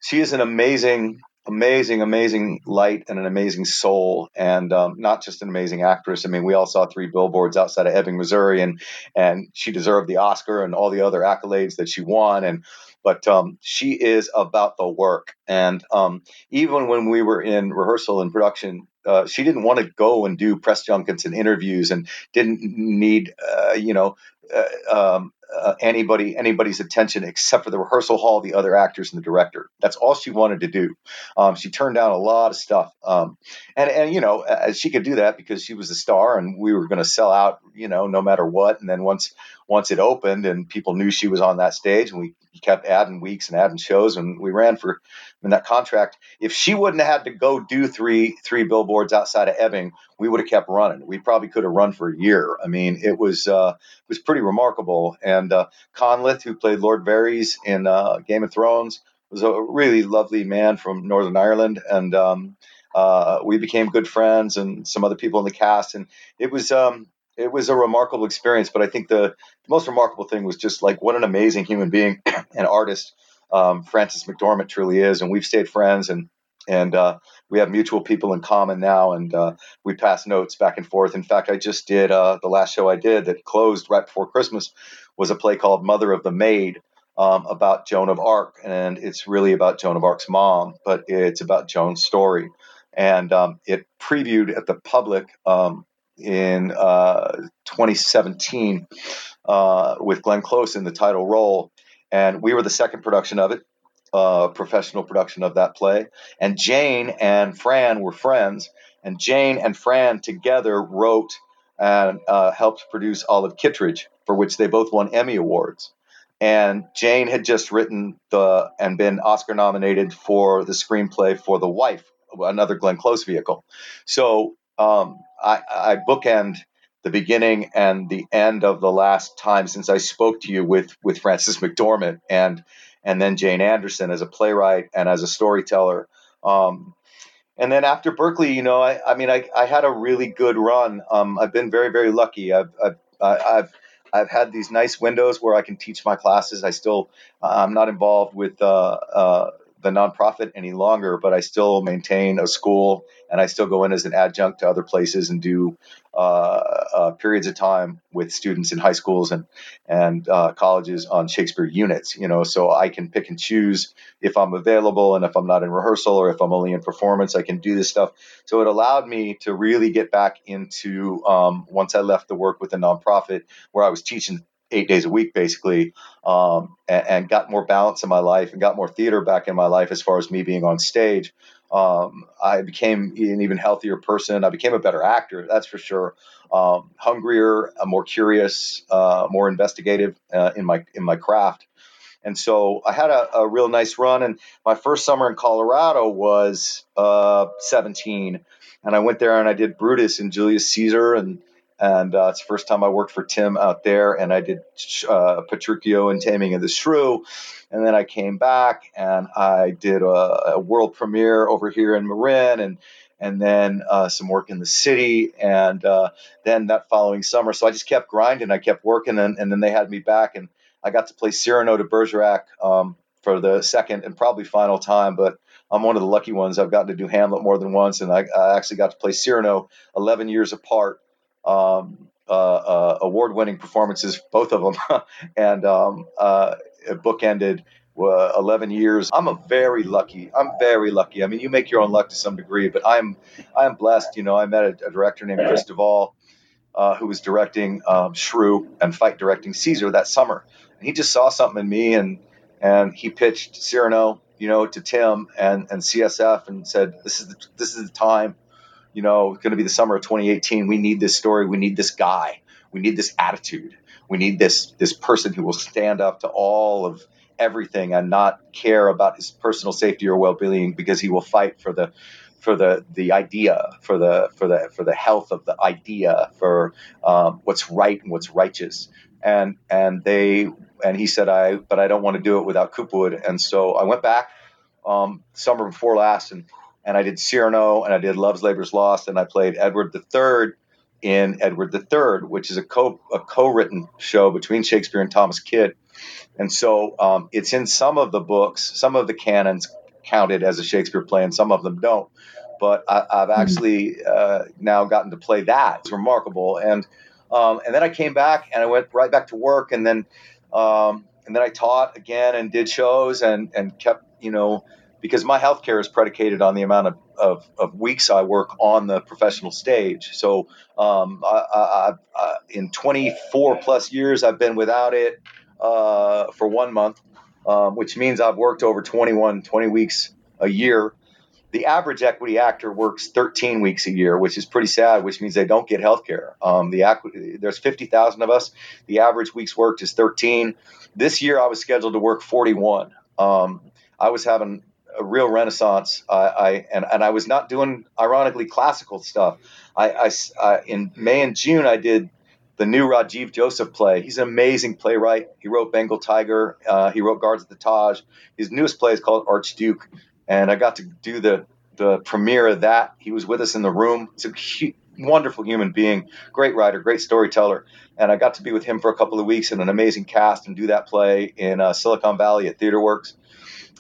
she is an amazing amazing, amazing light and an amazing soul, and um, not just an amazing actress. I mean, we all saw three billboards outside of Ebbing, Missouri, and and she deserved the Oscar and all the other accolades that she won. And but um, she is about the work. And um, even when we were in rehearsal and production, uh, she didn't want to go and do press junkets and interviews, and didn't need, uh, you know, uh, um, uh, anybody anybody's attention except for the rehearsal hall, the other actors, and the director. That's all she wanted to do. Um, she turned down a lot of stuff, um, and and you know she could do that because she was a star, and we were going to sell out, you know, no matter what. And then once once it opened and people knew she was on that stage, and we kept adding weeks and adding shows, and we ran for in that contract. If she wouldn't have had to go do three three billboards outside of Ebbing, we would have kept running. We probably could have run for a year. I mean, it was uh, it was pretty remarkable. And uh, Conleth, who played Lord Varys in uh, Game of Thrones, was a really lovely man from Northern Ireland, and um, uh, we became good friends, and some other people in the cast, and it was. Um, it was a remarkable experience, but I think the, the most remarkable thing was just like what an amazing human being and artist um, Frances McDormand truly is, and we've stayed friends and and uh, we have mutual people in common now, and uh, we pass notes back and forth. In fact, I just did uh, the last show I did that closed right before Christmas was a play called Mother of the Maid um, about Joan of Arc, and it's really about Joan of Arc's mom, but it's about Joan's story, and um, it previewed at the public um, in uh, 2017 uh, with Glenn Close in the title role and we were the second production of it, uh, professional production of that play. And Jane and Fran were friends, and Jane and Fran together wrote and uh, helped produce Olive Kitteridge, for which they both won Emmy awards. And Jane had just written the and been Oscar nominated for the screenplay for The Wife, another Glenn Close vehicle. So um, I, I bookend the beginning and the end of the last time since I spoke to you with with Frances McDormand and and then Jane Anderson as a playwright and as a storyteller. Um, and then after Berkeley, you know, I, I mean, I, I had a really good run. Um, I've been very, very lucky. I've, I've, I've, I've had these nice windows where I can teach my classes. I still, I'm not involved with uh, uh, the nonprofit any longer, but I still maintain a school and I still go in as an adjunct to other places and do uh, uh, periods of time with students in high schools and and uh, colleges on Shakespeare units. You know, so I can pick and choose if I'm available and if I'm not in rehearsal or if I'm only in performance, I can do this stuff. So it allowed me to really get back into um, once I left the work with the nonprofit where I was teaching eight days a week basically um, and, and, got more balance in my life and got more theater back in my life as far as me being on stage um, I became an even healthier person. I became a better actor, that's for sure. Um, hungrier, uh, more curious, uh, more investigative uh, in my in my craft. And so I had a, a, real nice run. And my first summer in Colorado was uh, 17, and I went there and I did Brutus and Julius Caesar and and uh, it's the first time I worked for Tim out there, and I did uh, Petruchio and Taming of the Shrew, and then I came back and I did a, a world premiere over here in Marin, and and then uh, some work in the city, and uh, then that following summer, so I just kept grinding, I kept working, and, and then they had me back, and I got to play Cyrano de Bergerac um, for the second and probably final time, but I'm one of the lucky ones. I've gotten to do Hamlet more than once, and I, I actually got to play Cyrano 11 years apart um, uh, uh, award-winning performances, both of them, and um, uh, bookended uh, 11 years. I'm a very lucky. I'm very lucky. I mean, you make your own luck to some degree, but I'm I'm blessed. You know, I met a, a director named Chris DuVal, uh, who was directing um, Shrew and fight directing Caesar that summer. And he just saw something in me, and and he pitched Cyrano, you know, to Tim and and CSF and said, "This is the, this is the time." You know, it's going to be the summer of 2018. We need this story. We need this guy. We need this attitude. We need this this person who will stand up to all of everything and not care about his personal safety or well-being because he will fight for the for the the idea for the for the for the health of the idea for um, what's right and what's righteous and and they and he said I but I don't want to do it without Coopwood and so I went back um, summer before last and and I did Cyrano and I did Love's Labor's Lost and I played Edward III in Edward III, which is a co a co-written show between Shakespeare and Thomas Kyd, and so um, it's in some of the books. Some of the canons counted as a Shakespeare play, and some of them don't. But I, have hmm. actually uh, now gotten to play that. It's remarkable, and um, and then I came back and I went right back to work, and then um, and then I taught again and did shows and and kept you know because my healthcare is predicated on the amount of, of, of, weeks I work on the professional stage. So um, I, I, I, in 24 plus years, I've been without it uh, for one month, um, which means I've worked over 21, 20 weeks a year. The average equity actor works 13 weeks a year, which is pretty sad, which means they don't get health care. Um, the there's 50,000 of us. The average weeks worked is 13. This year I was scheduled to work 41. Um, I was having a real renaissance. I, I, and and I was not doing ironically classical stuff. I, I, in May and June I did the new Rajiv Joseph play. He's an amazing playwright. He wrote Bengal Tiger. Uh, he wrote Guards at the Taj. His newest play is called Archduke, and I got to do the the premiere of that. He was with us in the room. He's a wonderful human being, great writer, great storyteller, and I got to be with him for a couple of weeks in an amazing cast and do that play in uh, Silicon Valley at TheaterWorks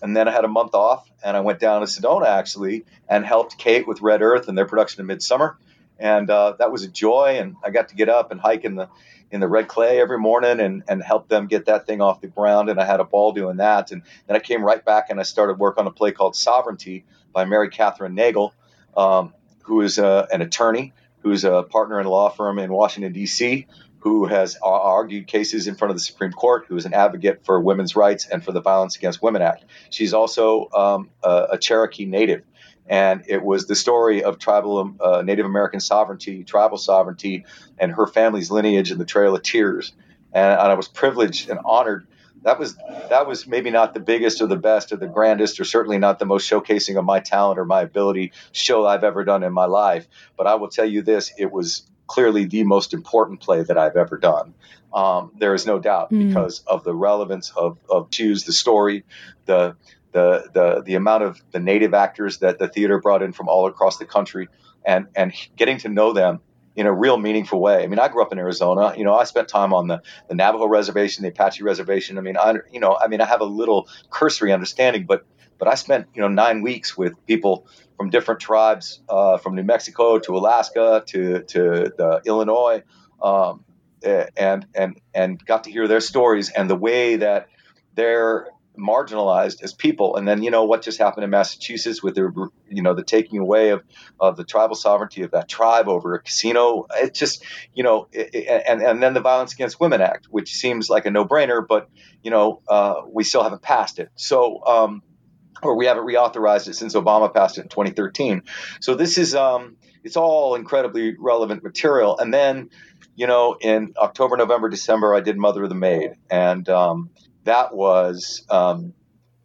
and then I had a month off, and I went down to Sedona actually and helped Kate with Red Earth and their production of Midsummer, and uh, that was a joy. And I got to get up and hike in the in the red clay every morning and and help them get that thing off the ground, and I had a ball doing that. And then I came right back and I started work on a play called Sovereignty by Mary Kathryn Nagle, um, who is uh, an attorney who's a partner in a law firm in Washington D.C who has argued cases in front of the Supreme Court, who is an advocate for women's rights and for the Violence Against Women Act. She's also um, a, a, Cherokee Native. And it was the story of tribal um, uh, Native American sovereignty, tribal sovereignty, and her family's lineage in the Trail of Tears. And, and I was privileged and honored that was that was maybe not the biggest or the best or the grandest or certainly not the most showcasing of my talent or my ability show I've ever done in my life. But I will tell you this: it was clearly the most important play that I've ever done. Um, there is no doubt mm. because of the relevance of, of choose the story, the the the the amount of the native actors that the theater brought in from all across the country, and and getting to know them in a real meaningful way. I mean, I grew up in Arizona. You know, I spent time on the, the Navajo reservation, the Apache reservation. I mean, I you know, I mean, I have a little cursory understanding, but but I spent you know nine weeks with people from different tribes, uh, from New Mexico to Alaska to to Illinois, um, and and and got to hear their stories and the way that they're marginalized as people. And then you know what just happened in Massachusetts with the you know the taking away of, of the tribal sovereignty of that tribe over a casino. It just you know it, and and then the Violence Against Women Act, which seems like a no brainer, but you know uh, we still haven't passed it. So. Um, or we haven't reauthorized it since Obama passed it in 2013. So this is um, it's all incredibly relevant material. And then, you know, in October, November, December, I did Mother of the Maid, and um, that was um,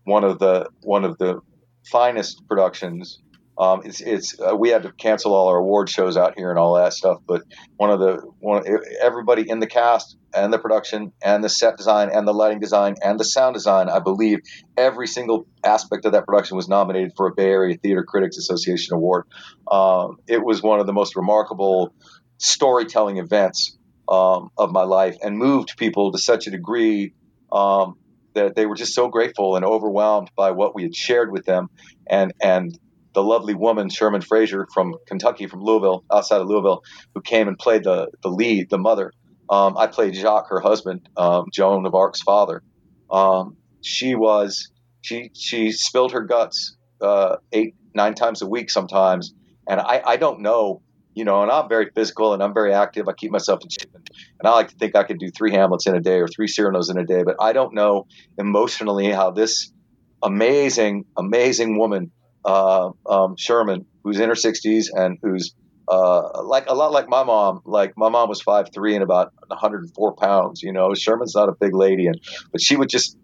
one of the one of the finest productions um, it's it's uh, we had to cancel all our award shows out here and all that stuff. But one of the one everybody in the cast and the production and the set design and the lighting design and the sound design, I believe every single aspect of that production was nominated for a Bay Area Theater Critics Association award. Um, it was one of the most remarkable storytelling events um, of my life and moved people to such a degree um, that they were just so grateful and overwhelmed by what we had shared with them and and the lovely woman Sherman Fraser from Kentucky, from Louisville, outside of Louisville, who came and played the the lead, the mother. Um, I played Jacques, her husband, um, Joan of Arc's father. Um, she was she she spilled her guts uh, eight nine times a week sometimes, and I I don't know you know, and I'm very physical and I'm very active. I keep myself in shape, and, I like to think I could do three Hamlets in a day or three Cyrano's in a day. But I don't know emotionally how this amazing, amazing woman, uh, um, Sherman, who's in her 60s and who's uh, like a lot like my mom. Like my mom was five three and about 104 pounds. You know, Sherman's not a big lady, and but she would just,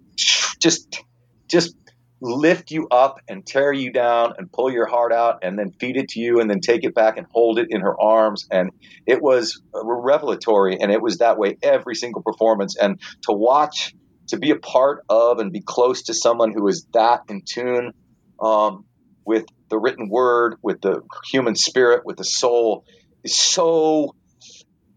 just, just lift you up and tear you down and pull your heart out and then feed it to you and then take it back and hold it in her arms. And it was revelatory. And it was that way every single performance. And to watch, to be a part of and be close to someone who is that in tune um, with the written word, with the human spirit, with the soul is so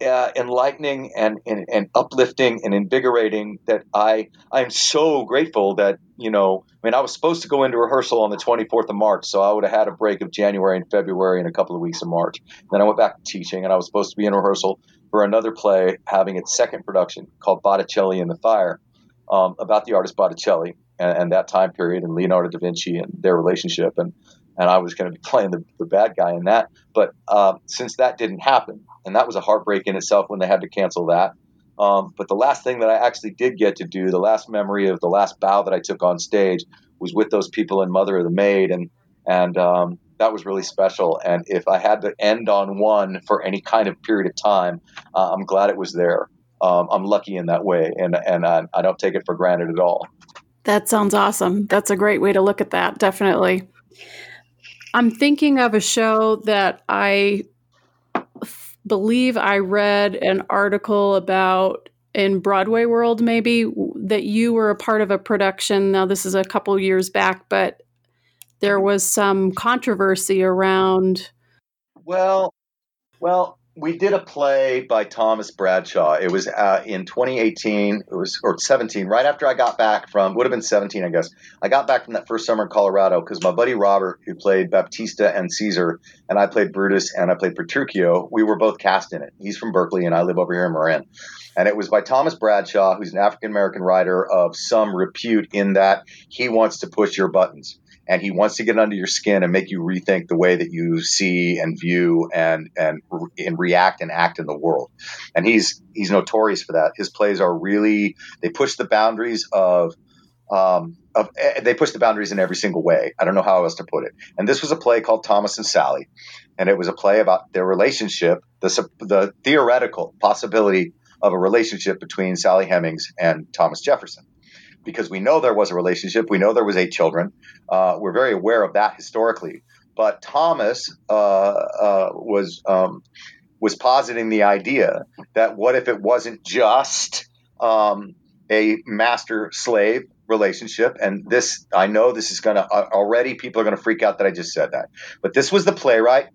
uh, enlightening and, and, and uplifting and invigorating that I I'm so grateful that you know I mean I was supposed to go into rehearsal on the 24th of March so I would have had a break of January and February and a couple of weeks of March. Then I went back to teaching and I was supposed to be in rehearsal for another play having its second production called Botticelli in the Fire um, about the artist Botticelli and, and that time period and Leonardo da Vinci and their relationship and and I was going to be playing the, the bad guy in that. But uh, since that didn't happen, and that was a heartbreak in itself when they had to cancel that. Um, but the last thing that I actually did get to do, the last memory of the last bow that I took on stage, was with those people in Mother of the Maid, and and um, that was really special. And if I had to end on one for any kind of period of time, uh, I'm glad it was there. Um, I'm lucky in that way, and and I, I don't take it for granted at all. That sounds awesome. That's a great way to look at that. Definitely. I'm thinking of a show that I f- believe I read an article about in Broadway World, maybe that you were a part of a production. Now, this is a couple years back, but there was some controversy around. Well, well, we did a play by Thomas Bradshaw. It was uh, in 2018. It was or 17, right after I got back from would have been 17, I guess. I got back from that first summer in Colorado because my buddy Robert, who played Baptista and Caesar, and I played Brutus and I played Petruchio. We were both cast in it. He's from Berkeley and I live over here in Marin. And it was by Thomas Bradshaw, who's an African American writer of some repute in that he wants to push your buttons and he wants to get under your skin and make you rethink the way that you see and view and and and react and act in the world. And he's he's notorious for that. His plays are really they push the boundaries of um, of, eh, they push the boundaries in every single way. I don't know how else to put it. And this was a play called Thomas and Sally, and it was a play about their relationship, the the theoretical possibility of a relationship between Sally Hemings and Thomas Jefferson because we know there was a relationship. We know there was eight children. Uh, we're very aware of that historically. But Thomas uh, uh, was um, was positing the idea that what if it wasn't just um, a master slave relationship? And this, I know this is going to uh, already people are going to freak out that I just said that. But this was the playwright.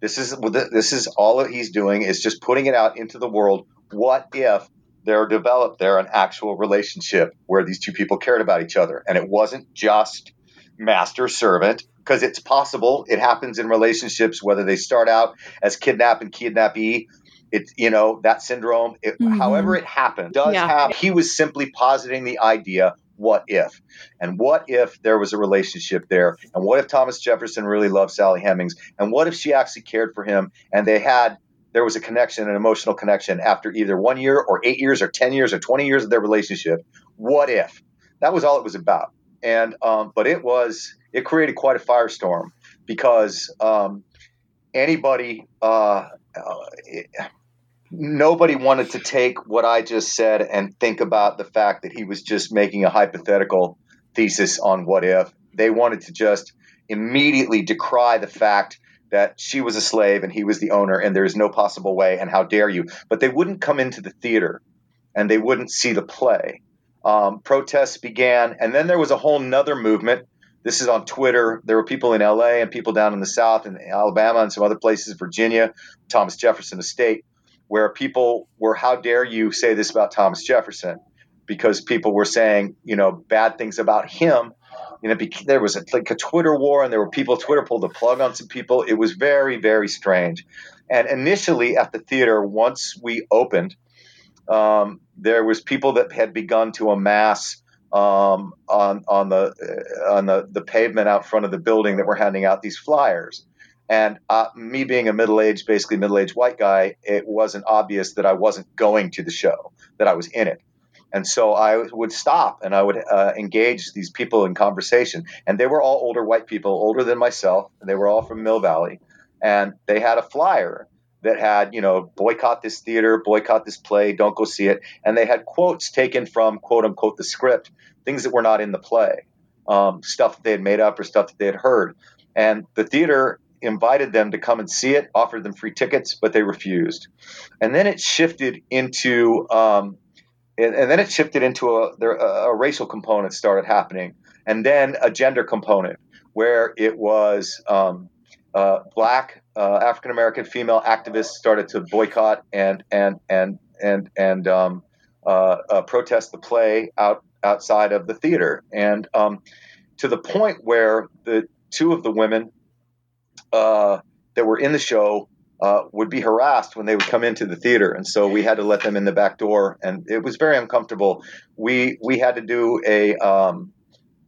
This is this is all he's doing is just putting it out into the world. What if there developed there an actual relationship where these two people cared about each other. And it wasn't just master servant, because it's possible it happens in relationships, whether they start out as kidnap and kidnappee. It's, you know, that syndrome, it, mm-hmm. however it happened, does yeah. happen. He was simply positing the idea what if? And what if there was a relationship there? And what if Thomas Jefferson really loved Sally Hemings? And what if she actually cared for him and they had there was a connection, an emotional connection after either one year or eight years or 10 years or 20 years of their relationship. What if? That was all it was about. And, um, but it was, it created quite a firestorm because um, anybody, uh, uh, it, nobody wanted to take what I just said and think about the fact that he was just making a hypothetical thesis on what if. They wanted to just immediately decry the fact that she was a slave and he was the owner and there is no possible way and how dare you. But they wouldn't come into the theater and they wouldn't see the play. Um, protests began and then there was a whole nother movement. This is on twitter. There were people in la and people down in the south and alabama and some other places virginia thomas jefferson estate where people were how dare you say this about thomas jefferson? Because people were saying you know bad things about him you know, there was a, like a Twitter war, and there were people. Twitter pulled the plug on some people. It was very, very strange. And initially, at the theater, once we opened, um, there was people that had begun to amass um, on on the uh, on the, the pavement out front of the building that were handing out these flyers. And uh, me being a middle aged, basically middle aged white guy, it wasn't obvious that I wasn't going to the show, that I was in it. And so I would stop and I would uh, engage these people in conversation. And they were all older white people, older than myself. And they were all from Mill Valley. And they had a flyer that had, you know, boycott this theater, boycott this play, don't go see it. And they had quotes taken from quote unquote the script, things that were not in the play, um, stuff that they had made up or stuff that they had heard. And the theater invited them to come and see it, offered them free tickets, but they refused. And then it shifted into, um, and, and, then it shifted into a, there, a, racial component started happening, and then a gender component where it was um, uh, black uh, African American female activists started to boycott and and and and and um, uh, uh, protest the play out outside of the theater, and um, to the point where the two of the women uh, that were in the show uh, would be harassed when they would come into the theater, and so we had to let them in the back door, and it was very uncomfortable. We we had to do a, um,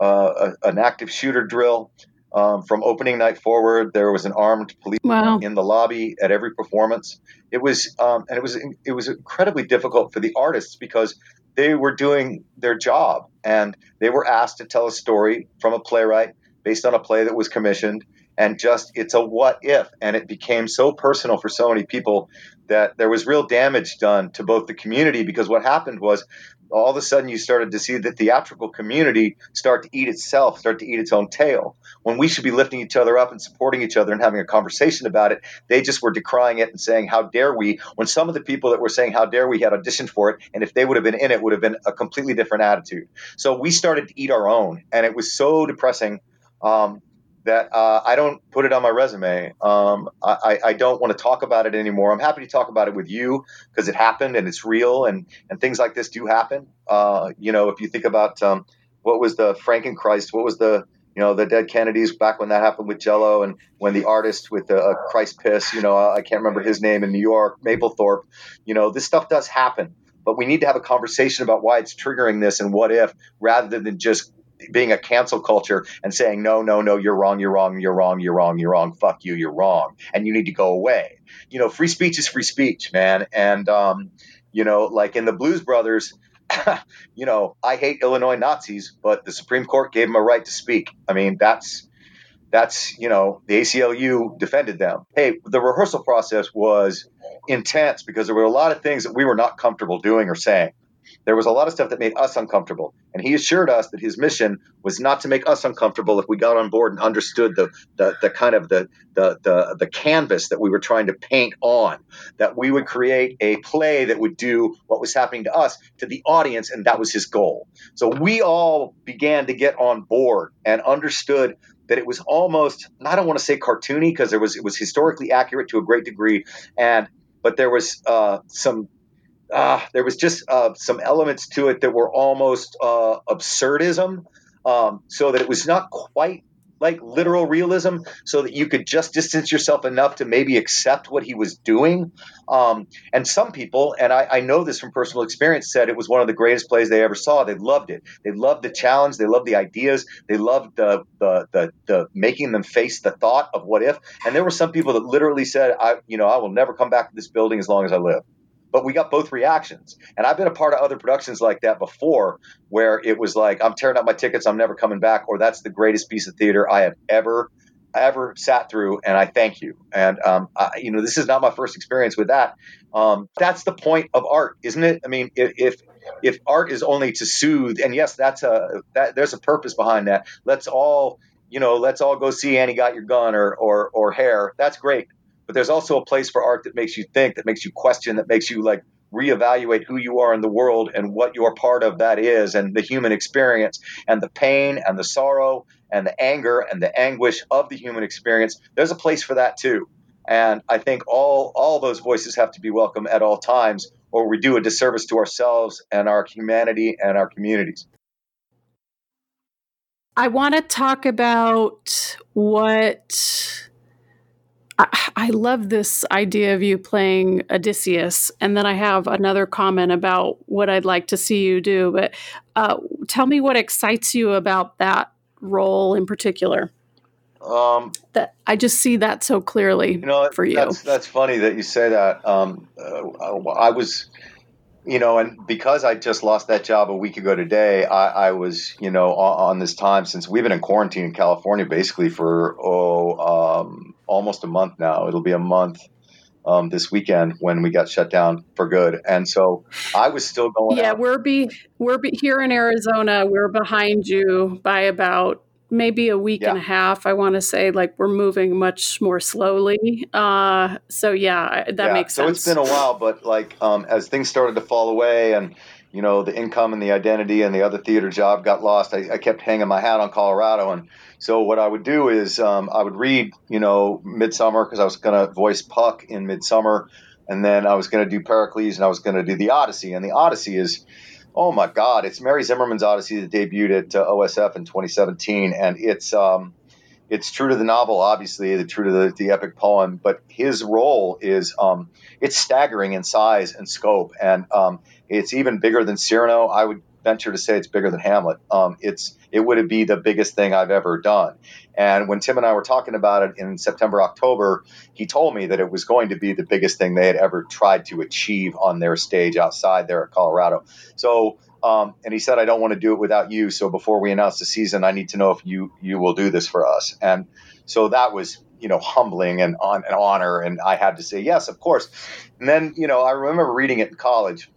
uh, a an active shooter drill. Um, from opening night forward, there was an armed police wow. in the lobby at every performance. It was, um, and it was, it was incredibly difficult for the artists because they were doing their job and they were asked to tell a story from a playwright based on a play that was commissioned and just it's a what if and it became so personal for so many people that there was real damage done to both the community because what happened was all of a sudden you started to see the theatrical community start to eat itself, start to eat its own tail. When we should be lifting each other up and supporting each other and having a conversation about it, they just were decrying it and saying, How dare we? When some of the people that were saying, How dare we, had auditioned for it, and if they would have been in it, would have been a completely different attitude. So we started to eat our own, and it was so depressing. Um, that uh, I don't put it on my resume. Um, I, I, don't want to talk about it anymore. I'm happy to talk about it with you because it happened and it's real and, and things like this do happen. Uh, you know, if you think about um, what was the Frankenchrist, what was the you know the dead Kennedys back when that happened with Jello and when the artist with the uh, Christ piss, you know, I can't remember his name in New York, Mapplethorpe. You know, this stuff does happen, but we need to have a conversation about why it's triggering this and what if, rather than just being a cancel culture and saying no no no you're wrong you're wrong you're wrong you're wrong you're wrong fuck you you're wrong and you need to go away. You know free speech is free speech man. And um, you know like in the blues brothers you know i hate illinois nazis but the supreme court gave them a right to speak. I mean that's that's you know the aclu defended them. Hey the rehearsal process was intense because there were a lot of things that we were not comfortable doing or saying there was a lot of stuff that made us uncomfortable. And he assured us that his mission was not to make us uncomfortable if we got on board and understood the, the, the kind of the, the, the, the canvas that we were trying to paint on, that we would create a play that would do what was happening to us to the audience. And that was his goal. So we all began to get on board and understood that it was almost, I don't want to say cartoony because there was, it was historically accurate to a great degree. And, but there was uh, some uh, there was just uh, some elements to it that were almost uh, absurdism, um, so that it was not quite like literal realism, so that you could just distance yourself enough to maybe accept what he was doing. Um, and some people, and I, I, know this from personal experience, said it was one of the greatest plays they ever saw. They loved it. They loved the challenge. They loved the ideas. They loved the the the, the making them face the thought of what if. And there were some people that literally said, "I, you know, I will never come back to this building as long as I live." But we got both reactions. And I've been a part of other productions like that before where it was like, I'm tearing up my tickets, I'm never coming back, or that's the greatest piece of theater I have ever ever sat through and i thank you. And um, I, you know this is not my first experience with that. Um, that's the point of art isn't it? I mean if if art is only to soothe and yes that's a that there's a purpose behind that. Let's all you know let's all go see annie got your gun or or or hair. That's great but there's also a place for art that makes you think, that makes you question, that makes you like reevaluate who you are in the world and what your part of that is and the human experience and the pain and the sorrow and the anger and the anguish of the human experience. There's a place for that too. And I think all all those voices have to be welcome at all times, or we do a disservice to ourselves and our humanity and our communities. I want to talk about what I, love this idea of you playing Odysseus. And then I have another comment about what I'd like to see you do. But uh, tell me what excites you about that role in particular. Um, that I just see that so clearly you know, for you. That's, that's funny that you say that. Um, uh, I was, you know, and because I just lost that job a week ago today, I, I was, you know, on, on, this time since we've been in quarantine in California basically for oh um, almost a month now. It'll be a month um, this weekend when we got shut down for good. And so I was still going. Yeah, out. we're be we're be, here in Arizona. We're behind you by about maybe a week yeah. and a half. I want to say like we're moving much more slowly. Uh, so yeah, that yeah, makes sense. So it's been a while, but like um, as things started to fall away and you know, the income and the identity and the other theater job got lost. I, I kept hanging my hat on Colorado. And so what I would do is um, I would read, you know, Midsummer because I was going to voice Puck in Midsummer. And then I was going to do Pericles and I was going to do the Odyssey. And the Odyssey is, oh my God, it's Mary Zimmerman's Odyssey that debuted at uh, OSF in 2017. And it's, um, it's true to the novel, obviously, the true to the, the epic poem, but his role is um, it's staggering in size and scope, and um, it's even bigger than Cyrano. I would venture to say it's bigger than Hamlet. Um, it's it would be the biggest thing I've ever done. And when Tim and I were talking about it in September, October, he told me that it was going to be the biggest thing they had ever tried to achieve on their stage outside there at Colorado. So um, and he said, I don't want to do it without you. So before we announce the season, I need to know if you you will do this for us. And so that was you know humbling and on an honor, and I had to say yes, of course. And then you know I remember reading it in college.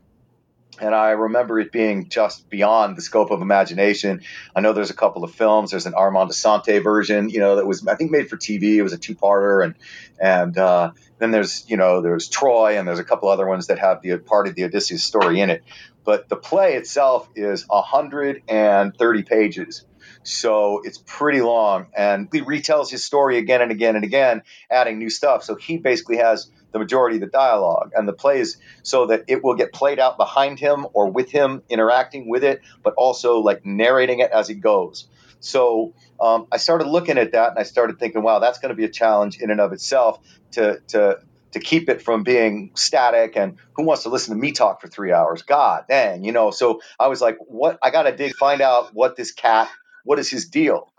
And I remember it being just beyond the scope of imagination. I know there's a couple of films. There's an Armand Assante version, you know, that was I think made for TV. It was a two-parter, and and uh, then there's you know there's Troy, and there's a couple other ones that have the part of the Odysseus story in it but the play itself is 130 pages. So it's pretty long. And he retells his story again and again and again, adding new stuff. So he basically has the majority of the dialogue. And the play is so that it will get played out behind him or with him interacting with it, but also like narrating it as he goes. So um, I started looking at that and I started thinking, wow, that's going to be a challenge in and of itself to, to to keep it from being static and who wants to listen to me talk for three hours? God dang you know so i was like what i gotta dig find out what this cat what is his deal?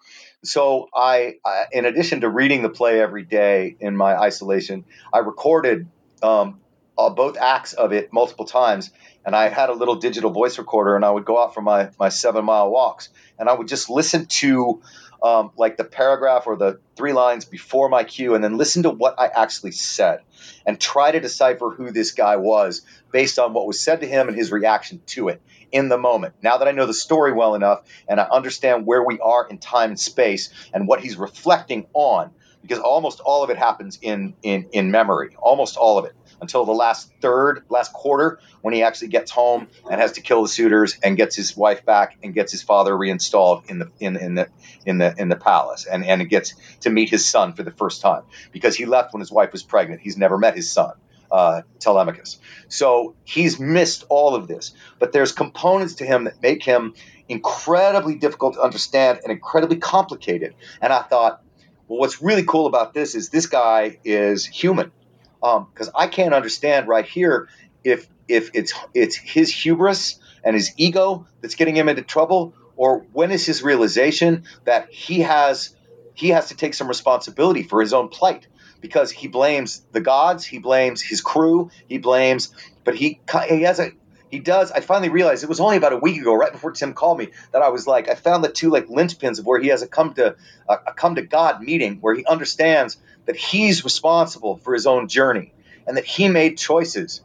So I, I in addition to reading the play every day in my isolation i recorded um, uh, both acts of it multiple times and i had a little digital voice recorder and i would go out for my, my seven mile walks and i would just listen to um, like the paragraph or the three lines before my cue and then listen to what I actually said and try to decipher who this guy was based on what was said to him and his reaction to it in the moment. Now that I know the story well enough and I understand where we are in time and space and what he's reflecting on, because almost all of it happens in in in memory, almost all of it until the last third, last quarter, when he actually gets home and has to kill the suitors and gets his wife back and gets his father reinstalled in the in, in the in the in the palace and and gets to meet his son for the first time because he left when his wife was pregnant. He's never met his son. Uh, Telemachus. So he's missed all of this, but there's components to him that make him incredibly difficult to understand and incredibly complicated. And I thought, well, what's really cool about this is this guy is human because um, I can't understand right here if if it's it's his hubris and his ego that's getting him into trouble, or when is his realization that he has he has to take some responsibility for his own plight? Because he blames the gods, he blames his crew, he blames, but he he has a he does. I finally realized it was only about a week ago, right before Tim called me, that I was like, I found the two like linchpins of where he has a come to a, a come to God meeting where he understands that he's responsible for his own journey and that he made choices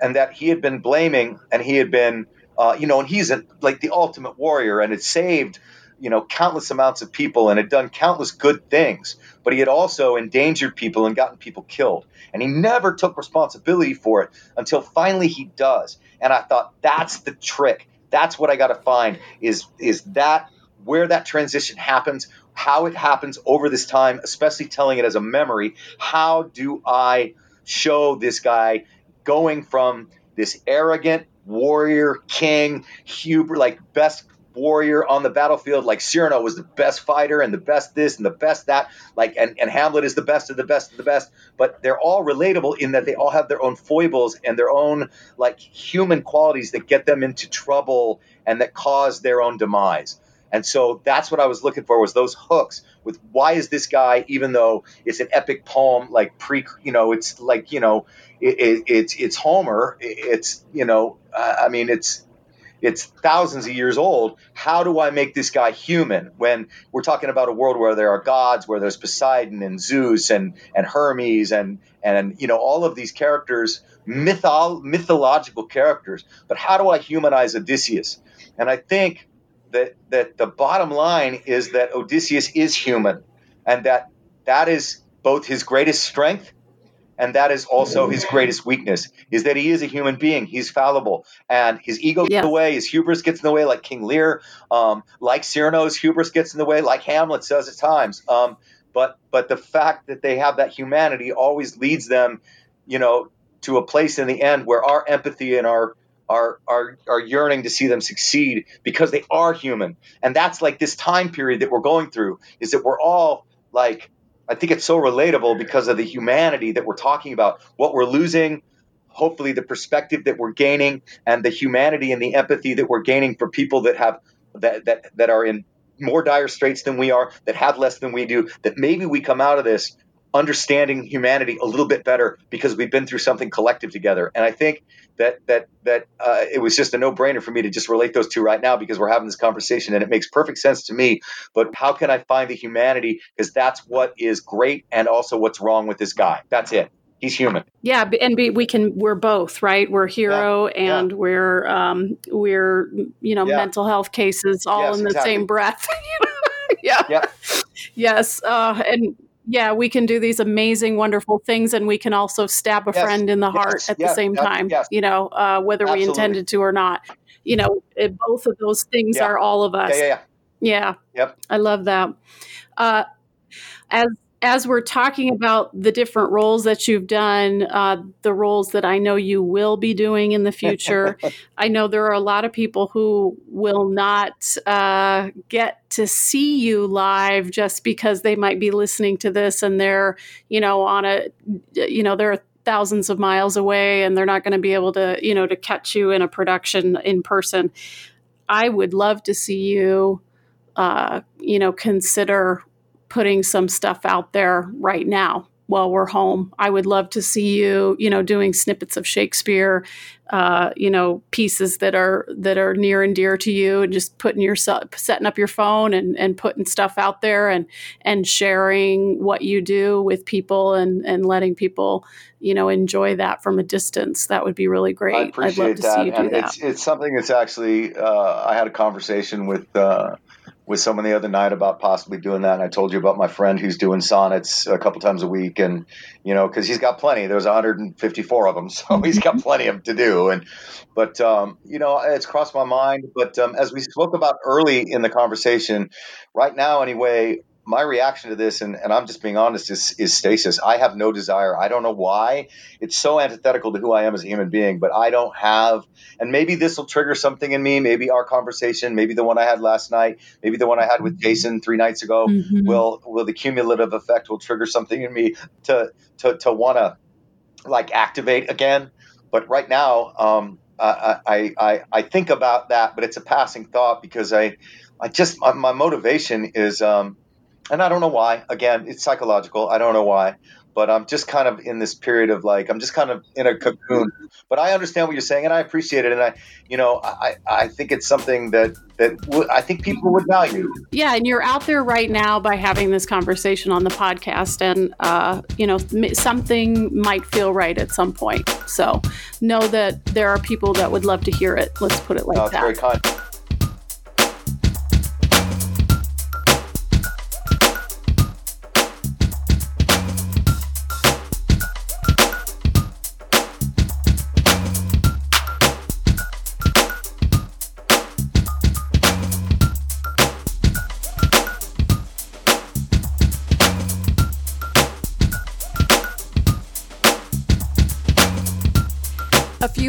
and that he had been blaming and he had been, uh, you know, and he's a, like the ultimate warrior and had saved, you know, countless amounts of people and had done countless good things, but he had also endangered people and gotten people killed. And he never took responsibility for it until finally he does. And I thought that's the trick. That's what I got to find is is that where that transition happens, how it happens over this time, especially telling it as a memory. How do I show this guy going from this arrogant warrior king, Huber, like best warrior on the battlefield. Like Cyrano was the best fighter and the best this and the best that. Like and, and Hamlet is the best of the best of the best. But they're all relatable in that they all have their own foibles and their own like human qualities that get them into trouble and that cause their own demise. And so that's what I was looking for was those hooks with why is this guy, even though it's an epic poem, like pre, you know, it's like you know, it, it, it's it's Homer, it's you know, I mean, it's it's thousands of years old. How do I make this guy human when we're talking about a world where there are gods, where there's Poseidon and Zeus and, and Hermes and, and, you know, all of these characters, mytho- mythological characters. But how do I humanize Odysseus? And I think that, that the bottom line is that Odysseus is human and that that is both his greatest strength and that is also his greatest weakness is that he is a human being. He's fallible. And his ego gets in the way his hubris gets in the way like king lear um, like cyrano's hubris gets in the way like hamlet says at times. Um, but but the fact that they have that humanity always leads them you know to a place in the end where our empathy and our our, our, our yearning to see them succeed because they are human. And that's like this time period that we're going through is that we're all like I think it's so relatable because of the humanity that we're talking about, what we're losing, hopefully the perspective that we're gaining, and the humanity and the empathy that we're gaining for people that have that that, that are in more dire straits than we are, that have less than we do, that maybe we come out of this understanding humanity a little bit better because we've been through something collective together. And I think that that that uh, it was just a no-brainer for me to just relate those two right now because we're having this conversation and it makes perfect sense to me. But how can I find the humanity? Because that's what is great and also what's wrong with this guy. That's it. He's human. Yeah, and we can. We're both right. We're hero yeah, and yeah. we're um, we're you know yeah. mental health cases all yes, in the exactly. same breath. yeah. Yes. Uh, and yeah, we can do these amazing, wonderful things, and we can also stab a yes, friend in the yes, heart at yes, the same time. You know, uh, whether Absolutely. we intended to or not. You know, it, both of those things yeah. are all of us. Yeah, yeah, yeah. yeah. Yep. I love that. Uh, as as we're talking about the different roles that you've done, uh, the roles that I know you will be doing in the future, I know there are a lot of people who will not uh, get to see you live just because they might be listening to this and they're, you know, on a, you know, they're thousands of miles away and they're not going to be able to, you know, to catch you in a production in person. I would love to see you, uh, you know, consider putting some stuff out there right now while we're home. I would love to see you, you know, doing snippets of Shakespeare, uh, you know, pieces that are that are near and dear to you, and just putting yourself, setting up your phone and and putting stuff out there and and sharing what you do with people and and letting people, you know, enjoy that from a distance. That would be really great. I appreciate I'd love to that. see you do and that. It's, it's something that's actually. Uh, I had a conversation with. Uh, with someone the other night about possibly doing that. And I told you about my friend who's doing sonnets a couple times a week. And, you know, cause he's got plenty, there's 154 of them. So he's got plenty of to do. And, but, um, you know, it's crossed my mind. But um, as we spoke about early in the conversation, right now, anyway, my reaction to this, and, and I'm just being honest, is, is stasis. I have no desire. I don't know why. It's so antithetical to who I am as a human being, but I don't have, and maybe this will trigger something in me. Maybe our conversation, maybe the one I had last night, maybe the one I had with Jason three nights ago, mm-hmm. will will the cumulative effect will trigger something in me to to to want to like activate again. But right now, um, I, I I think about that, but it's a passing thought because I I just my, my motivation is um, and I don't know why. Again, it's psychological. I don't know why, but I'm just kind of in this period of like I'm just kind of in a cocoon. But I understand what you're saying, and I appreciate it. And I, you know, I I think it's something that that w- I think people would value. Yeah, and you're out there right now by having this conversation on the podcast, and uh, you know, something might feel right at some point. So know that there are people that would love to hear it. Let's put it like no, that.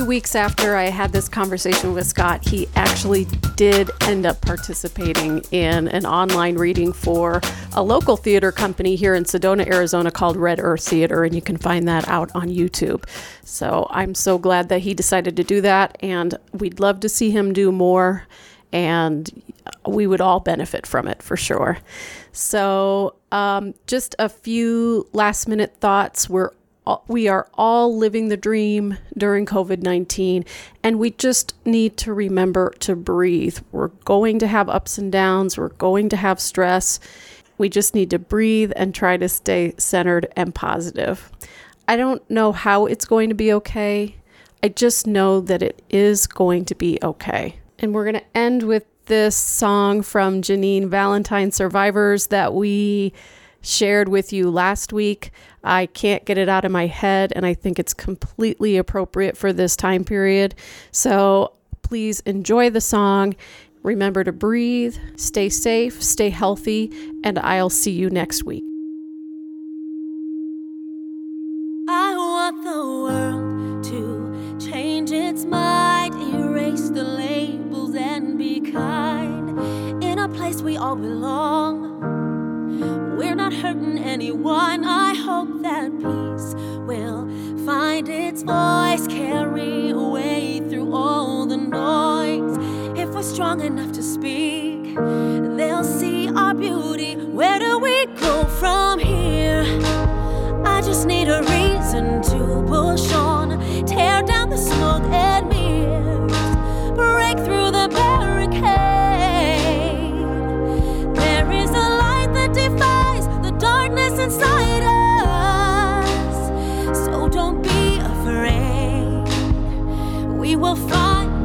Weeks after I had this conversation with Scott, he actually did end up participating in an online reading for a local theater company here in Sedona, Arizona called Red Earth Theater, and you can find that out on YouTube. So I'm so glad that he decided to do that, and we'd love to see him do more. And we would all benefit from it for sure. So, um, just a few last minute thoughts. We're we are all living the dream during COVID 19, and we just need to remember to breathe. We're going to have ups and downs, we're going to have stress. We just need to breathe and try to stay centered and positive. I don't know how it's going to be okay. I just know that it is going to be okay. And we're going to end with this song from Janine Valentine Survivors that we shared with you last week. I can't get it out of my head, and I think it's completely appropriate for this time period. So please enjoy the song. Remember to breathe, stay safe, stay healthy, and I'll see you next week. I want the world to change its mind, erase the labels, and be kind in a place we all belong. Not hurting anyone. I hope that peace will find its voice, carry away through all the noise. If we're strong enough to speak, they'll see our beauty. Where do we go from here? I just need a reason to push on,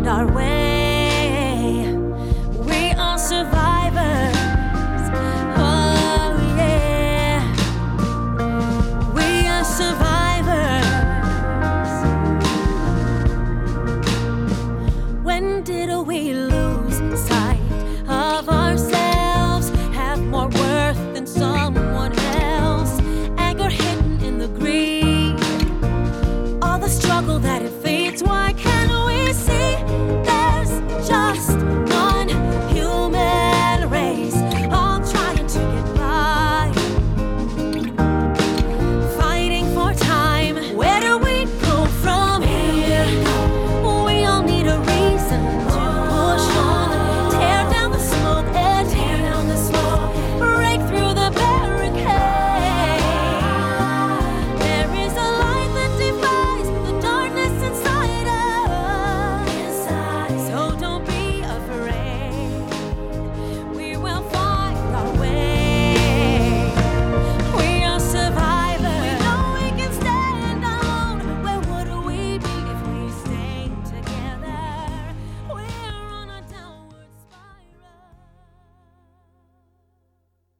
Darwin.